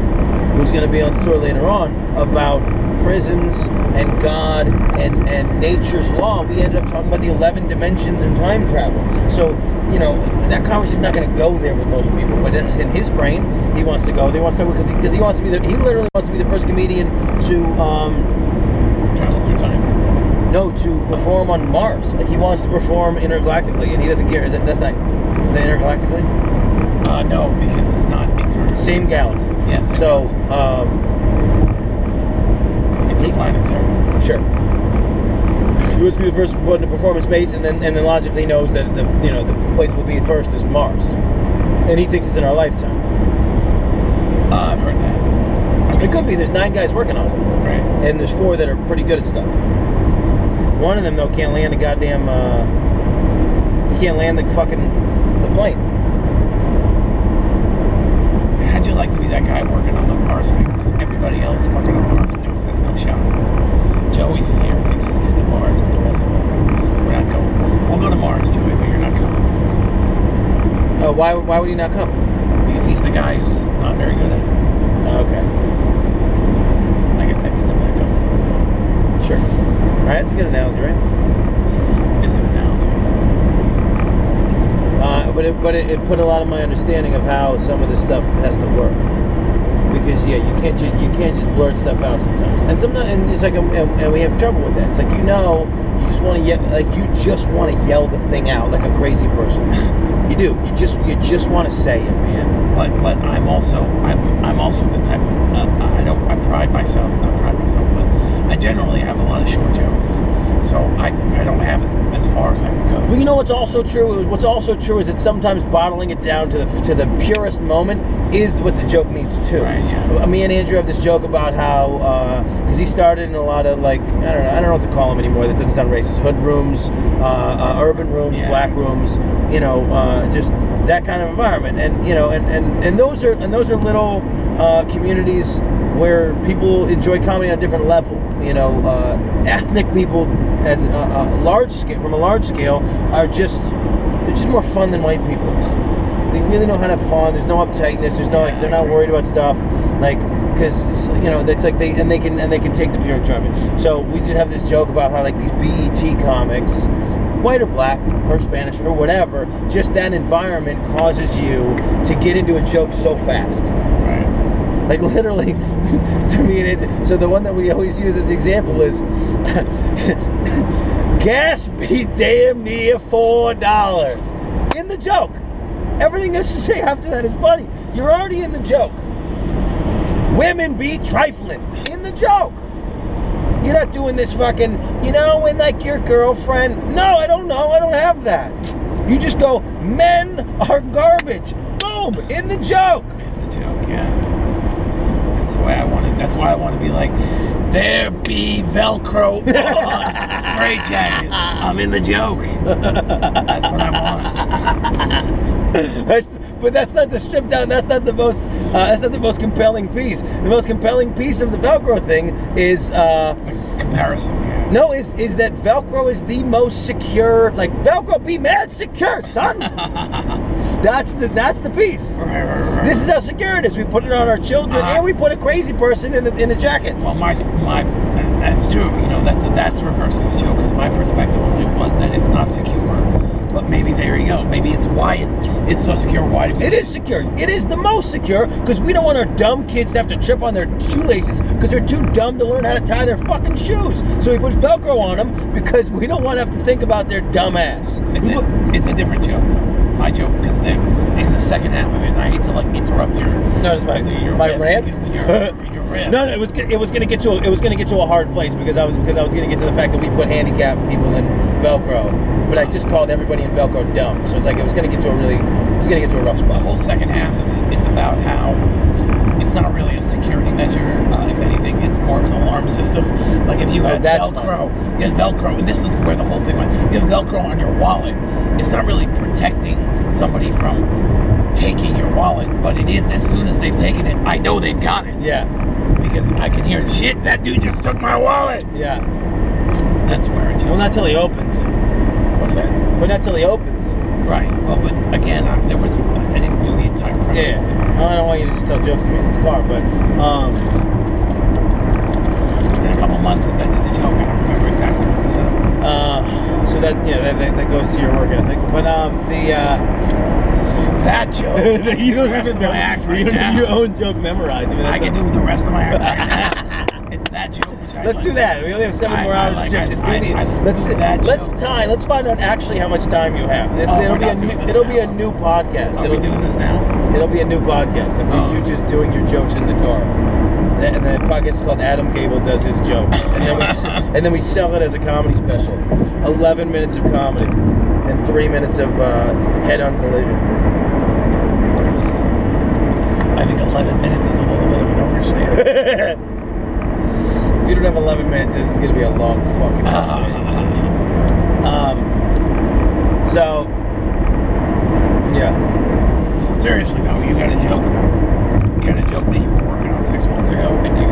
who's going to be on the tour later on, about prisons and God and and nature's law, we ended up talking about the eleven dimensions and time travel. So you know that conversation's not going to go there with most people, but that's in his brain. He wants to go. there. He wants to because he, 'cause he wants to be the he literally wants to be the first comedian to. Um, Travel through time. no, to perform on Mars. Like he wants to perform intergalactically, and he doesn't care. Is that that's not is that intergalactically? Uh, no, because it's not inter. Same galaxy. Yes. same So, galaxy. um, interplanetary. sure. He wants to be the first one to perform in space, and then and then logically knows that the you know the place will be first is Mars, and he thinks it's in our lifetime. Uh, I've heard that. It could be. There's nine guys working on it, Right. and there's four that are pretty good at stuff. One of them though can't land a goddamn. Uh, he can't land the fucking the plane. How'd you like to be that guy working on the Mars thing? Everybody else working on Mars knows there's no shot. Joey here thinks he's getting to Mars with the rest of us. We're not going. We'll go to Mars, Joey, but you're not coming. Uh, why why would he not come? Because he's the guy who's not very good at it. Okay, I guess I need to back up. sure. All right, that's a good analogy, right? Is an analogy. Uh, but it, but it, it put a lot of my understanding of how some of this stuff has to work. Because yeah, you can't just you can't just blurt stuff out sometimes, and sometimes and it's like um, and, and we have trouble with that. It's like you know you just want to yell like you just want to yell the thing out like a crazy person. you do. You just you just want to say it, man. But but I'm also I'm I'm also the type. Uh, I don't I pride myself not pride myself, but I generally have a lot of short jokes, so I I don't have as as far as I can But go. you know what's also true? What's also true is that sometimes bottling it down to the to the purest moment is what the joke means too. Right, yeah. Uh, Me and Andrew have this joke about how because he started in a lot of like I don't know I don't know what to call them anymore. That doesn't sound racist. Hood rooms, uh, uh, urban rooms, Yeah. black rooms. You know, uh, just that kind of environment. And you know, and and, and those are and those are little uh, communities where people enjoy comedy on a different level. You know, uh, ethnic people as a, a large scale from a large scale are just they're just more fun than white people. They really know how to have fun. There's no uptightness. There's no like they're not worried about stuff like because you know that's like they and they can and they can take the pure enjoyment. So we just have this joke about how like these BET comics, white or black or Spanish or whatever, just that environment causes you to get into a joke so fast. Right. Like literally, it, so the one that we always use as the example is gas be damn near four dollars in the joke. Everything else you say after that is funny. You're already in the joke. Women be trifling in the joke. You're not doing this fucking, you know, when like your girlfriend. No, I don't know. I don't have that. You just go, men are garbage. Boom, in the joke. In the joke, yeah. That's the way I want it. That's why I want to be like, there be Velcro on straight jackets. I'm in the joke. That's what I want. That's, but that's not the strip down. That's not the most. Uh, that's not the most compelling piece. The most compelling piece of the Velcro thing is uh, Comparison, yeah. no is is that Velcro is the most secure. Like Velcro, be mad secure, son. that's the that's the piece. Right, right, right. This is how secure it is. We put it on our children, Uh-huh. and we put a crazy person in a, in a jacket. Well, my my that's true. You know, that's a, that's reversing the joke because my perspective on it was that it's not secure. But maybe there you go. Maybe it's why it's, it's so secure. Why do we? It is secure. It is the most secure because we don't want our dumb kids to have to trip on their shoelaces because they're too dumb to learn how to tie their fucking shoes. So we put Velcro on them because we don't want to have to think about their dumb ass. It's We a, it's a different joke. though. My joke because they in the second half of it, and I hate to like interrupt your No, it's my- your my rant? Your. No, no, it was it was gonna get to a, it was gonna get to a hard place because I was because I was gonna get to the fact that we put handicapped people in Velcro, but I just called everybody in Velcro dumb. So it's like it was gonna get to a really it was gonna get to a rough spot. The whole second half of it is about how it's not really a security measure. Uh, if anything, it's more of an alarm system. Like if you Oh, had Velcro. You had Velcro, and this is where the whole thing went. You have Velcro on your wallet. It's not really protecting somebody from taking your wallet, but it is as soon as they've taken it, I know they've got it. Yeah. Because I can hear shit, that dude just took my wallet. Yeah. That's where it Well, not till he opens it. What's that? But not till he opens it. Right. Well, but again, I, there was I didn't do the entire premise. Yeah. I don't want you to just tell jokes to me in this car, but um, It's been a couple months since I did the joke. I don't remember exactly what the setup was. uh, so that yeah, that, that, that goes to your work ethic. But um, the uh, that joke. you don't the rest even of my act right you now. your own joke memorized. I mean, I can a- do the rest of my act right. It's that joke. Let's like. do that. We only have seven I- more I hours like- I- just I- do the. Let's that let's joke. time. Let's find out actually how much time you have. This, Oh, it'll be a new, it'll be a new podcast. Are we It'll, doing this now? it'll be a new podcast of Oh. you just doing your jokes in the car. And the podcast is called Adam Gable does his jokes, and then we and then we sell it as a comedy special. Eleven minutes of comedy, and three minutes of uh, head-on collision. I think 11 minutes is a little bit of an overstatement. you don't have 11 minutes, this is going to be a long fucking Ah. Um, so, yeah. Seriously though, you got a joke. You got a joke that you were working on six months ago, and you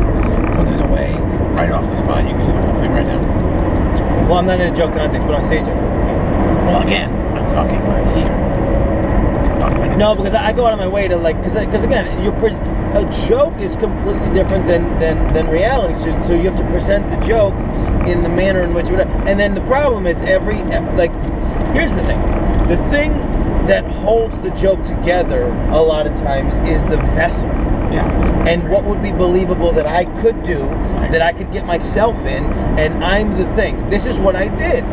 put it away right off the spot. You can do the whole thing right now. Well, I'm not in a joke context, but on stage I could for sure. Well, again, I'm talking about here. I'm talking about No, because I go out of my way to like, because because again, you're pre- a joke is completely different than than than reality. So so you have to present the joke in the manner in which it would. And then the problem is every like, here's the thing, the thing that holds the joke together a lot of times is the vessel. Yeah. and what would be believable that I could do, that I could get myself in, and I'm the thing. This is what I did.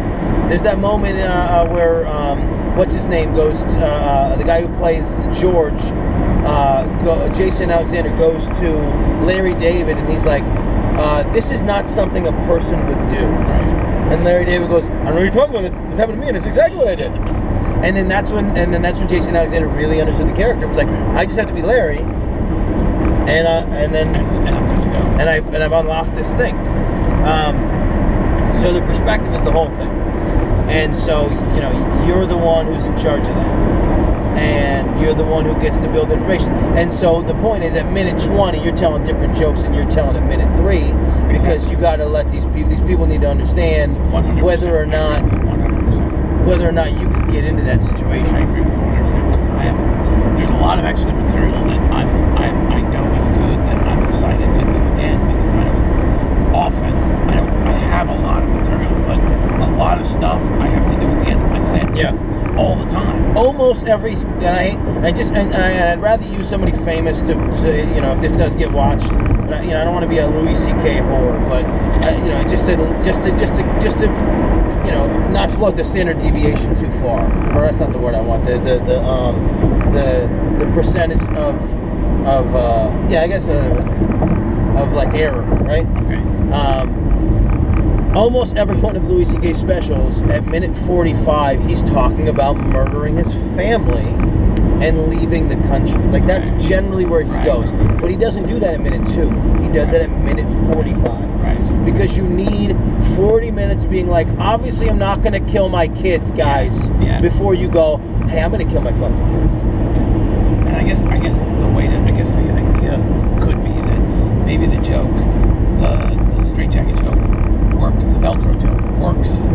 There's that moment uh, uh, where um, what's his name goes, to, uh, the guy who plays George, uh, go, Jason Alexander goes to Larry David, and he's like, uh, "This is not something a person would do." Right. And Larry David goes, "I know what you're talking about. This happened to me, and it's exactly what I did." And then that's when, and then that's when Jason Alexander really understood the character. It was like, I just have to be Larry, and uh, and then And, I'm good to go. and I've and I've unlocked this thing. Um, so the perspective is the whole thing, and so you know you're the one who's in charge of that, and you're the one who gets to build information. And so the point is, at minute 20, you're telling different jokes than you're telling at minute three, because you got to let these people. These people need to understand whether or not whether or not you could get into that situation. I agree with you 100% because I have. There's a lot of actually material that I'm I, I know is good that I'm excited to do again because I don't often I don't I have a lot of material but a lot of stuff I have to do at the end of my set Yeah. all the time. almost every and I I just and I, I'd rather use somebody famous to, to you know if this does get watched. But I, you know I don't want to be a Louis C.K. whore, but uh, you know just to just to just to just to you know not float the standard deviation too far. Or that's not the word I want. The the the um the the percentage of of uh, yeah I guess uh, of like error right. Okay. Um, almost every one of Louis C.K. specials, at minute 45, he's talking about murdering his family and leaving the country. Like, that's generally where he Right. goes. But he doesn't do that at minute two, he does that at minute 45. Right. Because you need 40 minutes being like, obviously, I'm not going to kill my kids, guys, before you go, hey, I'm going to kill my fucking kids. And I guess I guess the way that I guess the idea could be that maybe the joke, the the straitjacket joke, works. The Velcro joke works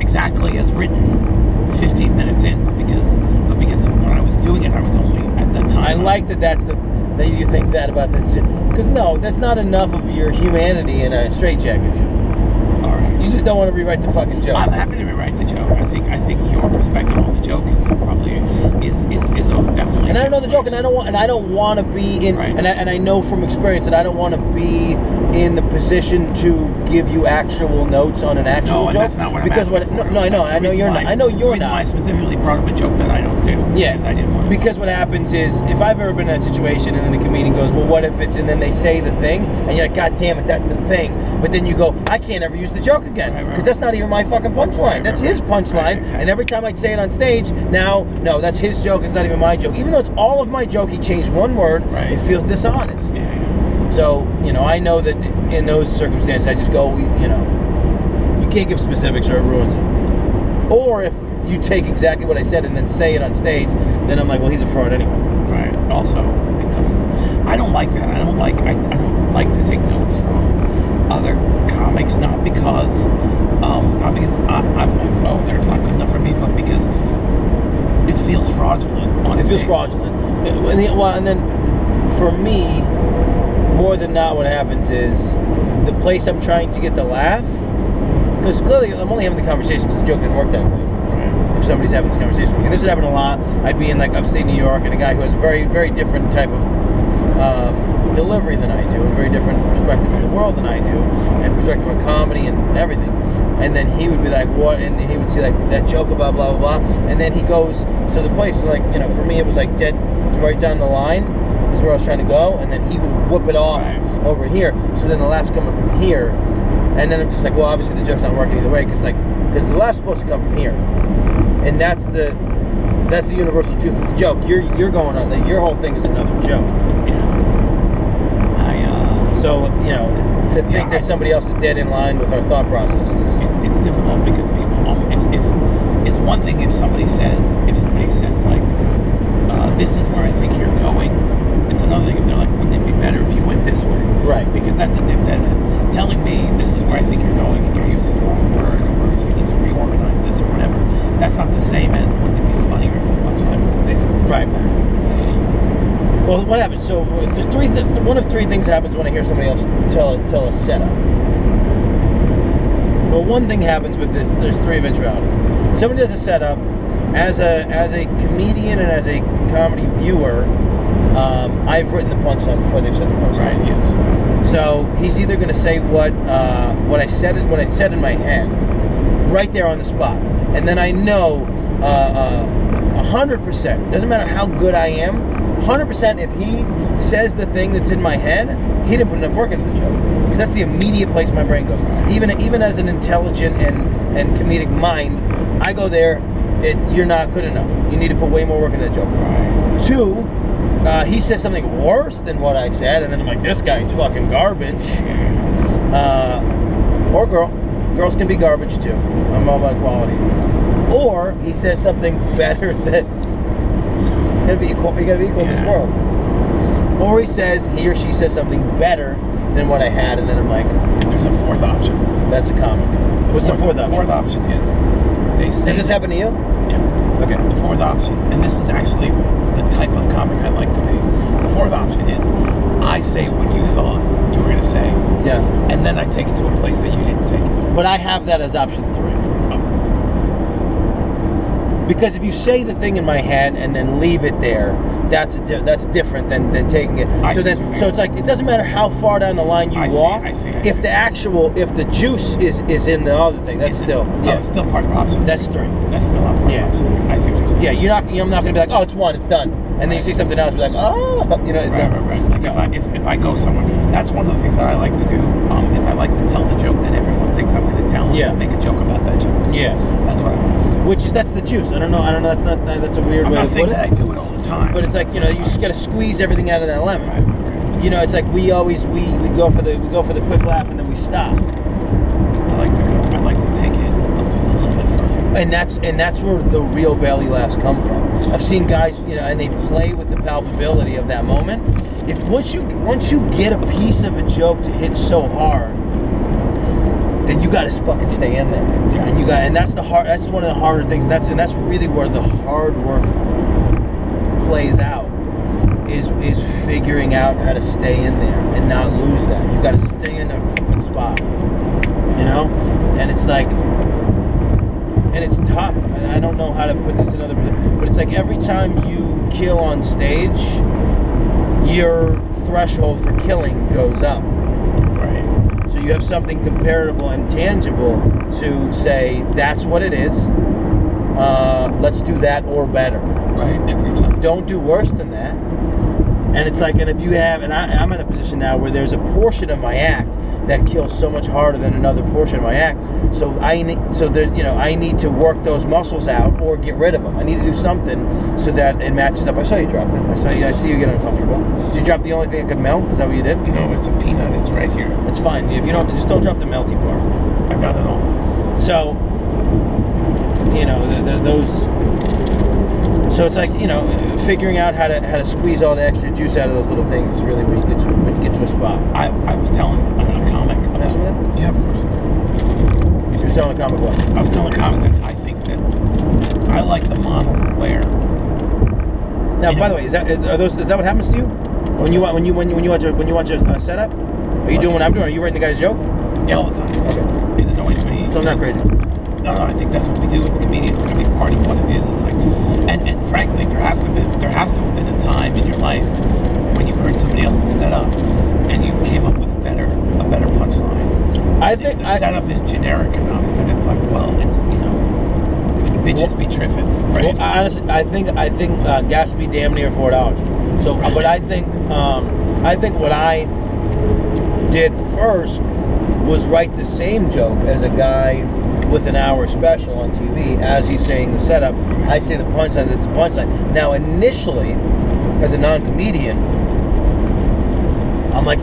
exactly as written, 15 minutes in. But because but because when I was doing it, I was only at that time. I like that that's the that you think that about this because no, that's not enough of your humanity in a straitjacket joke. All right. You just don't want to rewrite the fucking joke. I'm happy to rewrite the joke. I think I think your perspective on the joke is probably is is, is a definitely. and I don't know the joke, and I don't want, and I don't want to be in, Right. and I, and I know from experience that I don't want to be in the position to give you actual notes on an actual No, joke that's not what I'm because what no, no I know I know you're not I know you're not. why I specifically brought up a joke that I don't do. Yeah. because I didn't want. to. because what happens is if I've ever been in that situation and then the comedian goes well what if it's and then they say the thing and you're like god damn it that's the thing but then you go I can't ever use the joke again Right, because right. that's not even my fucking punchline that's right, his punchline Right, and every time I'd say it on stage now no that's his joke it's not even my joke even though it's all of my joke he changed one word Right. it feels dishonest Yeah, yeah. So you know, I know that in those circumstances, I just go, you know, you can't give specifics or it ruins it. Or if you take exactly what I said and then say it on stage, then I'm like, well, he's a fraud anyway. Right. Also, it doesn't. I don't like that. I don't like. I, I don't like to take notes from other comics, not because, um, not because I, I'm like, oh, they're not good enough for me, but because it feels fraudulent. It Honestly. feels fraudulent. And, well, and then for me, more than not, what happens is the place I'm trying to get the laugh, because clearly I'm only having the conversation because the joke didn't work that way. Right. if somebody's having this conversation with me. And this has happened a lot. I'd be in like upstate New York, and a guy who has a very, very different type of um, delivery than I do, and very different perspective on the world than I do, and perspective on comedy and everything. And then he would be like, "What?" And he would see like that joke about blah blah blah. And then he goes, so the place, like you know, for me it was like dead right down the line is where I was trying to go, and then he would whoop it off Right. over here. So then the laugh's coming from here, and then I'm just like, well, obviously the joke's not working either way because like because the laugh's supposed to come from here, and that's the that's the universal truth of the joke. You're you're going on that your whole thing is another joke. Yeah. I. Uh, So you know to think Yeah, I- that somebody else is dead in line with our thought process is it's, it's difficult because people um, if, if it's one thing if somebody says if somebody says like uh, this is where I think you're going it's another thing if they're like wouldn't it be better if you went this way Right. because that's a dip that telling me this is where I think you're going and you're using the wrong word or you need to reorganize this or whatever that's not the same as wouldn't it be funnier if the punchline was this instead Right. that Well, what happens? So there's three. Th- one of three things happens when I hear somebody else tell a, tell a setup. Well, one thing happens, but there's, there's three eventualities. When somebody does a setup, as a as a comedian and as a comedy viewer, um, I've written the punchline before they've said the punchline. right yes So he's either going to say what uh, what I said what I said in my head, right there on the spot, and then I know uh, a hundred percent. Doesn't matter how good I am. Hundred percent. If he says the thing that's in my head, he didn't put enough work into the joke. Because that's the immediate place my brain goes. Even even as an intelligent and and comedic mind, I go there. It, you're not good enough. You need to put way more work into the joke. right Two, uh, he says something worse than what I said, and then I'm like, this guy's fucking garbage. Uh, or girl. Girls can be garbage too. I'm all about equality. Or he says something better that gotta be equal. You gotta be equal in this world. Or he says he or she says something better than what I had, and then I'm like, there's a fourth option that's a comic. What's the fourth option? fourth option is they say Does this happen to you? Yes. Okay. The fourth option, and this is actually the type of comic I like to be. The fourth option is I say what you thought you were going to say, Yeah. and then I take it to a place that you didn't take it. But I have that as option three. Because if you say the thing in my head and then leave it there, that's di- that's different than, than taking it. I so see then, what you're so it's like it doesn't matter how far down the line you I see, walk. I see, I if see. the actual, if the juice is is in the other thing, that's still oh, yeah, it's still part of option. that's three. That's still part Yeah. of option. three. I see what you're saying. Yeah, you're not. I'm not gonna be like, oh, it's one, it's done, and then you see something else, be like, oh, you know, Right, no. right, right. Like if I if, if I go somewhere, that's one of the things that I like to do. Is I like to tell the joke that everyone thinks I'm going to tell. and Yeah. Make a joke about that joke. yeah, That's what I like to do. which is that's the juice. I don't know. I don't know. That's not. That's a weird I'm way not saying that it. I do it all the time. But it's like you know, you just gotta squeeze everything out of that lemon. Right. You know, it's like we always we, we go for the we go for the quick laugh and then we stop. I like to go. I like to take it just a little bit further. And that's and that's where the real belly laughs come from. I've seen guys, you know, and they play with the palpability of that moment. If once you once you get a piece of a joke to hit so hard, then you got to fucking stay in there. Yeah. And you got and that's the hard that's one of the harder things. And that's and that's really where the hard work plays out. Is is figuring out how to stay in there and not lose that. You got to stay in that fucking spot. You know, and it's like and it's tough. And I don't know how to put this in other, but it's like every time you kill on stage, your threshold for killing goes up. Right. So you have something comparable and tangible to say that's what it is. Uh, let's do that or better. Right. Every time. Don't do worse than that. And it's like, and if you have, and I, I'm in a position now where there's a portion of my act that kills so much harder than another portion of my act. So I need, so there, you know, I need to work those muscles out or get rid of them. I need to do something so that it matches up. I saw you drop it. I saw you. I see you get uncomfortable. Did you drop the only thing that could melt? Is that what you did? No, it's a peanut. It's right here. It's fine. If you don't, just don't drop the melty part. I got it all. So, you know, the, the, those. So it's like you know, figuring out how to how to squeeze all the extra juice out of those little things is really where you get to where you get to a spot. I, I was telling a, a comic. Can I have some of that? Yeah, of course. You're telling a comic book. I was telling a comic that I think that I like the model where Now, by the way, is that are those is that what happens to you when you when you when you when you watch a when you watch a, a setup? Are you What? doing what I'm doing? Are you writing the guy's joke? yeah, all the time. Okay. It annoys me. So I'm not crazy. No, no, I think that's what we do as comedians. I mean, part of what it is is like, and, and frankly, there has to be there has to have been a time in your life when you heard somebody else's setup and you came up with a better punchline. I And think the I, setup is generic enough that it's like, well, it's you know, bitches be tripping, right? Well, I honestly, I think I think uh, gas be damn near four dollars. So, uh, but I think um, I think what I did first was write the same joke as a guy with an hour special on TV as he's saying the setup. I say the punchline. That's the punchline. Now, initially, as a non-comedian, I'm like,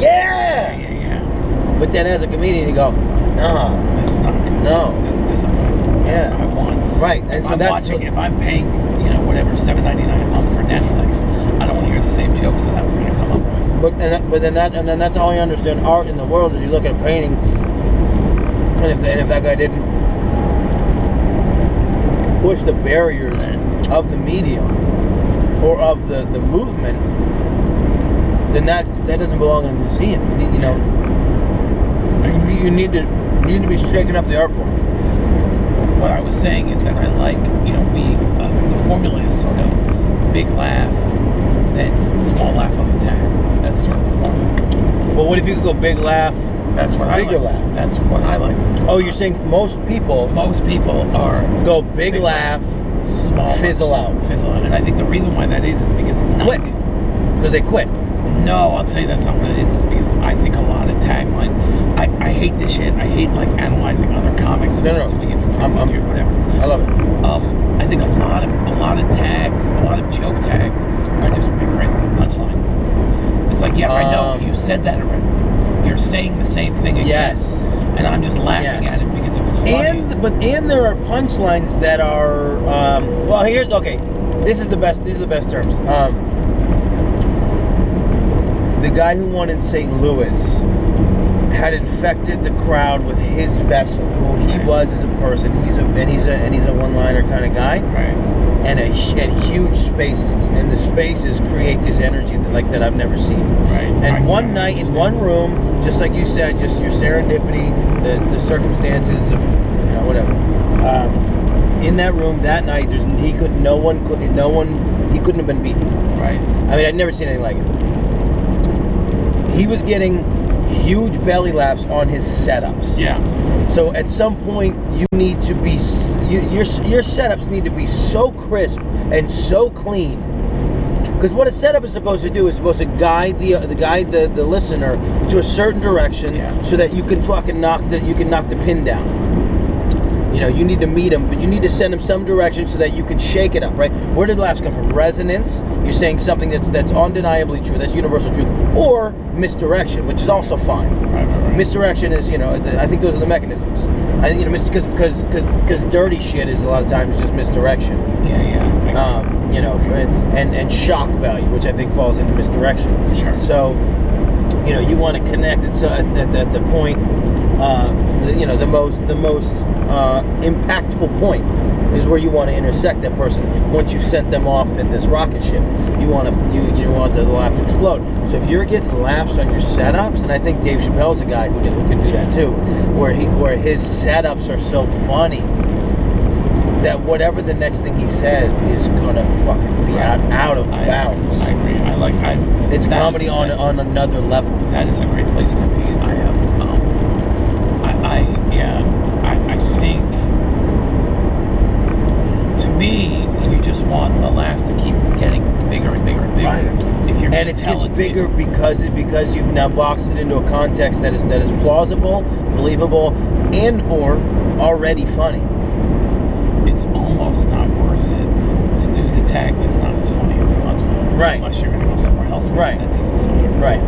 yeah, yeah. yeah, yeah. But then as a comedian, you go, nah, That's not good. No. that's, that's disappointing. Yeah. I want. right. And if so I'm that's watching, if I'm paying, you know, whatever, seven ninety nine a month for Netflix, I don't want to hear the same jokes that I was going to come up with. But and but then that and then that's how I understand art in the world is you look at a painting, and if and if that guy didn't push the barriers of the medium or of the the movement, then that that doesn't belong in a museum. You, you know, you, need to need to be shaking up the form. What I was saying is that I like, you know, we uh, the formula is sort of big laugh, then small laugh on the tag. That's sort of the formula. Well, what if you could go big laugh? That's what I like. laugh. That's what I like to do. Oh, you're saying most people most people are go big, Big laugh, small fizzle out fizzle out, and I think the reason why that is is because Quit. because they quit. No, I'll tell you that's not what it is. It's because I think a lot of taglines. I, I hate this shit. I hate like analyzing other comics No, no, no. doing it for 15 I'm- I'm- years, whatever. I love it. Um, I think a lot of a lot of tags, a lot of joke tags, are just rephrasing the punchline. It's like, yeah, I know Um, you said that already. You're saying the same thing again, Yes. and I'm just laughing Yes. at it because it was funny. And but and there are punchlines that are um, well here's okay. This is the best. These are the best terms. Um, the guy who won in St. Louis had infected the crowd with his vessel, who he Right. was as a person. He's a and he's a and he's a one-liner kind of guy, right. and a and huge spaces, and the spaces create this energy that, like that I've never seen. Right. And I- one night in one room, just like you said, just your serendipity, the, the circumstances of, you know, whatever. Um, in that room that night, there's he could no one could no one he couldn't have been beaten. Right. I mean, I'd never seen anything like it. He was getting huge belly laughs on his setups. Yeah. So at some point, you need to be you, your your setups need to be so crisp and so clean. Because what a setup is supposed to do is supposed to guide the the guide the, the listener to a certain direction, Yeah. so that you can fucking knock the you can knock the pin down. You know, you need to meet them, but you need to send them some direction so that you can shake it up, right? Where did laughs come from? Resonance. You're saying something that's that's undeniably true, that's universal truth, or misdirection, which is also fine. Right. Right. right. Misdirection is, you know, I think those are the mechanisms. I think, you know, because because because because dirty shit is a lot of times just misdirection. yeah. Yeah. Um, you know, and and shock value, which I think falls into misdirection. Sure. So, you know, you want to connect it so at, at, at the point, uh, the, you know, the most the most uh, impactful point is where you want to intersect that person once you've sent them off in this rocket ship. You want to you you want the laugh to explode. So if you're getting laughs on your setups, and I think Dave Chappelle's a guy who, who can do that too, where he where his setups are so funny that whatever the next thing he says is gonna fucking be out, out of I, bounds. I agree. I like. I. it's comedy is- on on another level. that is a great place to be. I have, um, I, I yeah, I, I think, you just want the laugh to keep getting bigger and bigger and bigger. Right. bigger because it because you've now boxed it into a context that is that is plausible, believable, and or already funny. It's almost not worth it to do the tag that's not as funny as the punchline. Right. Unless you're gonna go somewhere else. Right. That's even funnier. Right.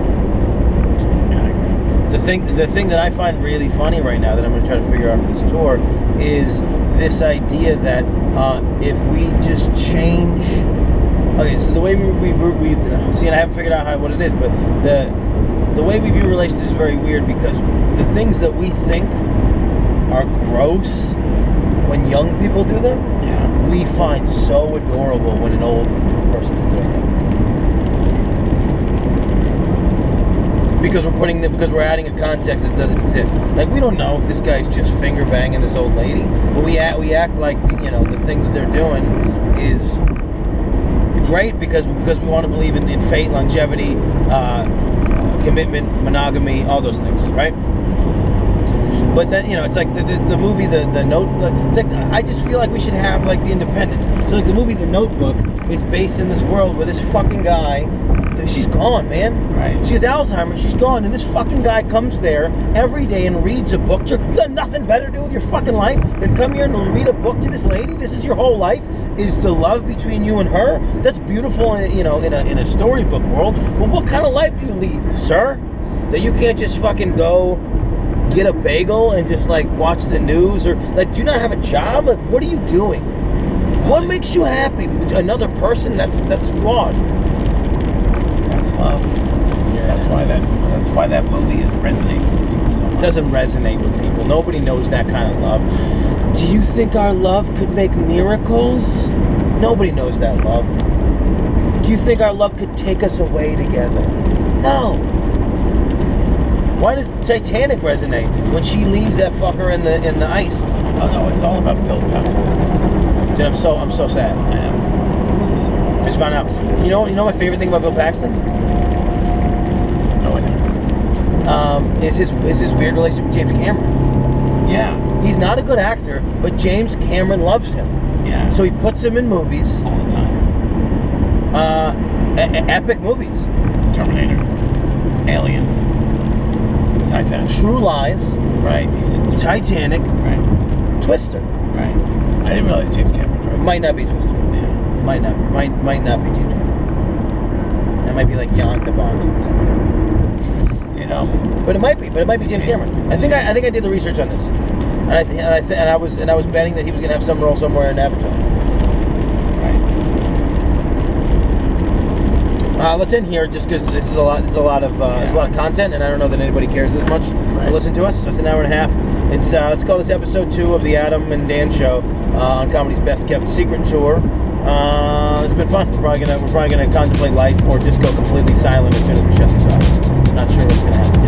Yeah, The thing the thing that I find really funny right now that I'm going to try to figure out on this tour is this idea that uh, if we just change. Okay, so the way we, we, we, see, and I haven't figured out how what it is, but the the way we view relationships is very weird because the things that we think are gross when young people do them, Yeah. we find so adorable when an old person is doing them. Because we're putting the, because we're adding a context that doesn't exist. Like we don't know if this guy's just finger banging this old lady, but we act we act like you know the thing that they're doing is great because because we want to believe in, in fate, longevity, uh, commitment, monogamy, all those things, right? But then you know, it's like the, the, the movie, the the note. It's like I just feel like we should have like the Independence. So like the movie, The Notebook, is based in this world where this fucking guy, she's gone, man. Right. She has Alzheimer's. She's gone, and this fucking guy comes there every day and reads a book. To her. You got nothing better to do with your fucking life than come here and read a book to this lady. This is your whole life. Is the love between you and her? That's beautiful, in, you know, in a in a storybook world. But what kind of life do you lead, sir? That you can't just fucking go get a bagel and just like watch the news or like do you not have a job like what are you doing what makes you happy another person that's that's flawed That's love. That's why that. That's why that movie is resonates with people so it doesn't resonate with people nobody knows that kind of love do you think our love could make miracles nobody knows that love do you think our love could take us away together no why does Titanic resonate when she leaves that fucker in the in the ice? Oh no, it's all about Bill Paxton. Dude, I'm so I'm so sad. I know. It's disappointing. I just found out. You know, you know my favorite thing about Bill Paxton No idea. um, is his is his weird relationship with James Cameron. Yeah. He's not a good actor, but James Cameron loves him, Yeah. so he puts him in movies, all the time. uh, e- epic movies, Terminator. Aliens. Titanic. True Lies, Right. He's Titanic, Right. Twister. Right. I didn't realize James Cameron. Might not be Twister. Might not. Might might not be James Cameron. That might be like Jan de Bont or something. Did um. But it might be. But it might be James James- Cameron. I think I, I think I did the research on this, and I th- and I, th- and I was and I was betting that he was gonna have some role somewhere in Avatar. Right. Uh, let's end here, just because this is a lot. This is a lot of uh, there's a lot of content, and I don't know that anybody cares this much to listen to us. So it's an hour and a half. It's uh, let's call this episode two of the Adam and Dan Show uh, on Comedy's Best Kept Secret Tour. Uh, it's been fun. We're probably gonna we're probably gonna contemplate life or just go completely silent as soon as we shut this off. Not sure what's gonna happen.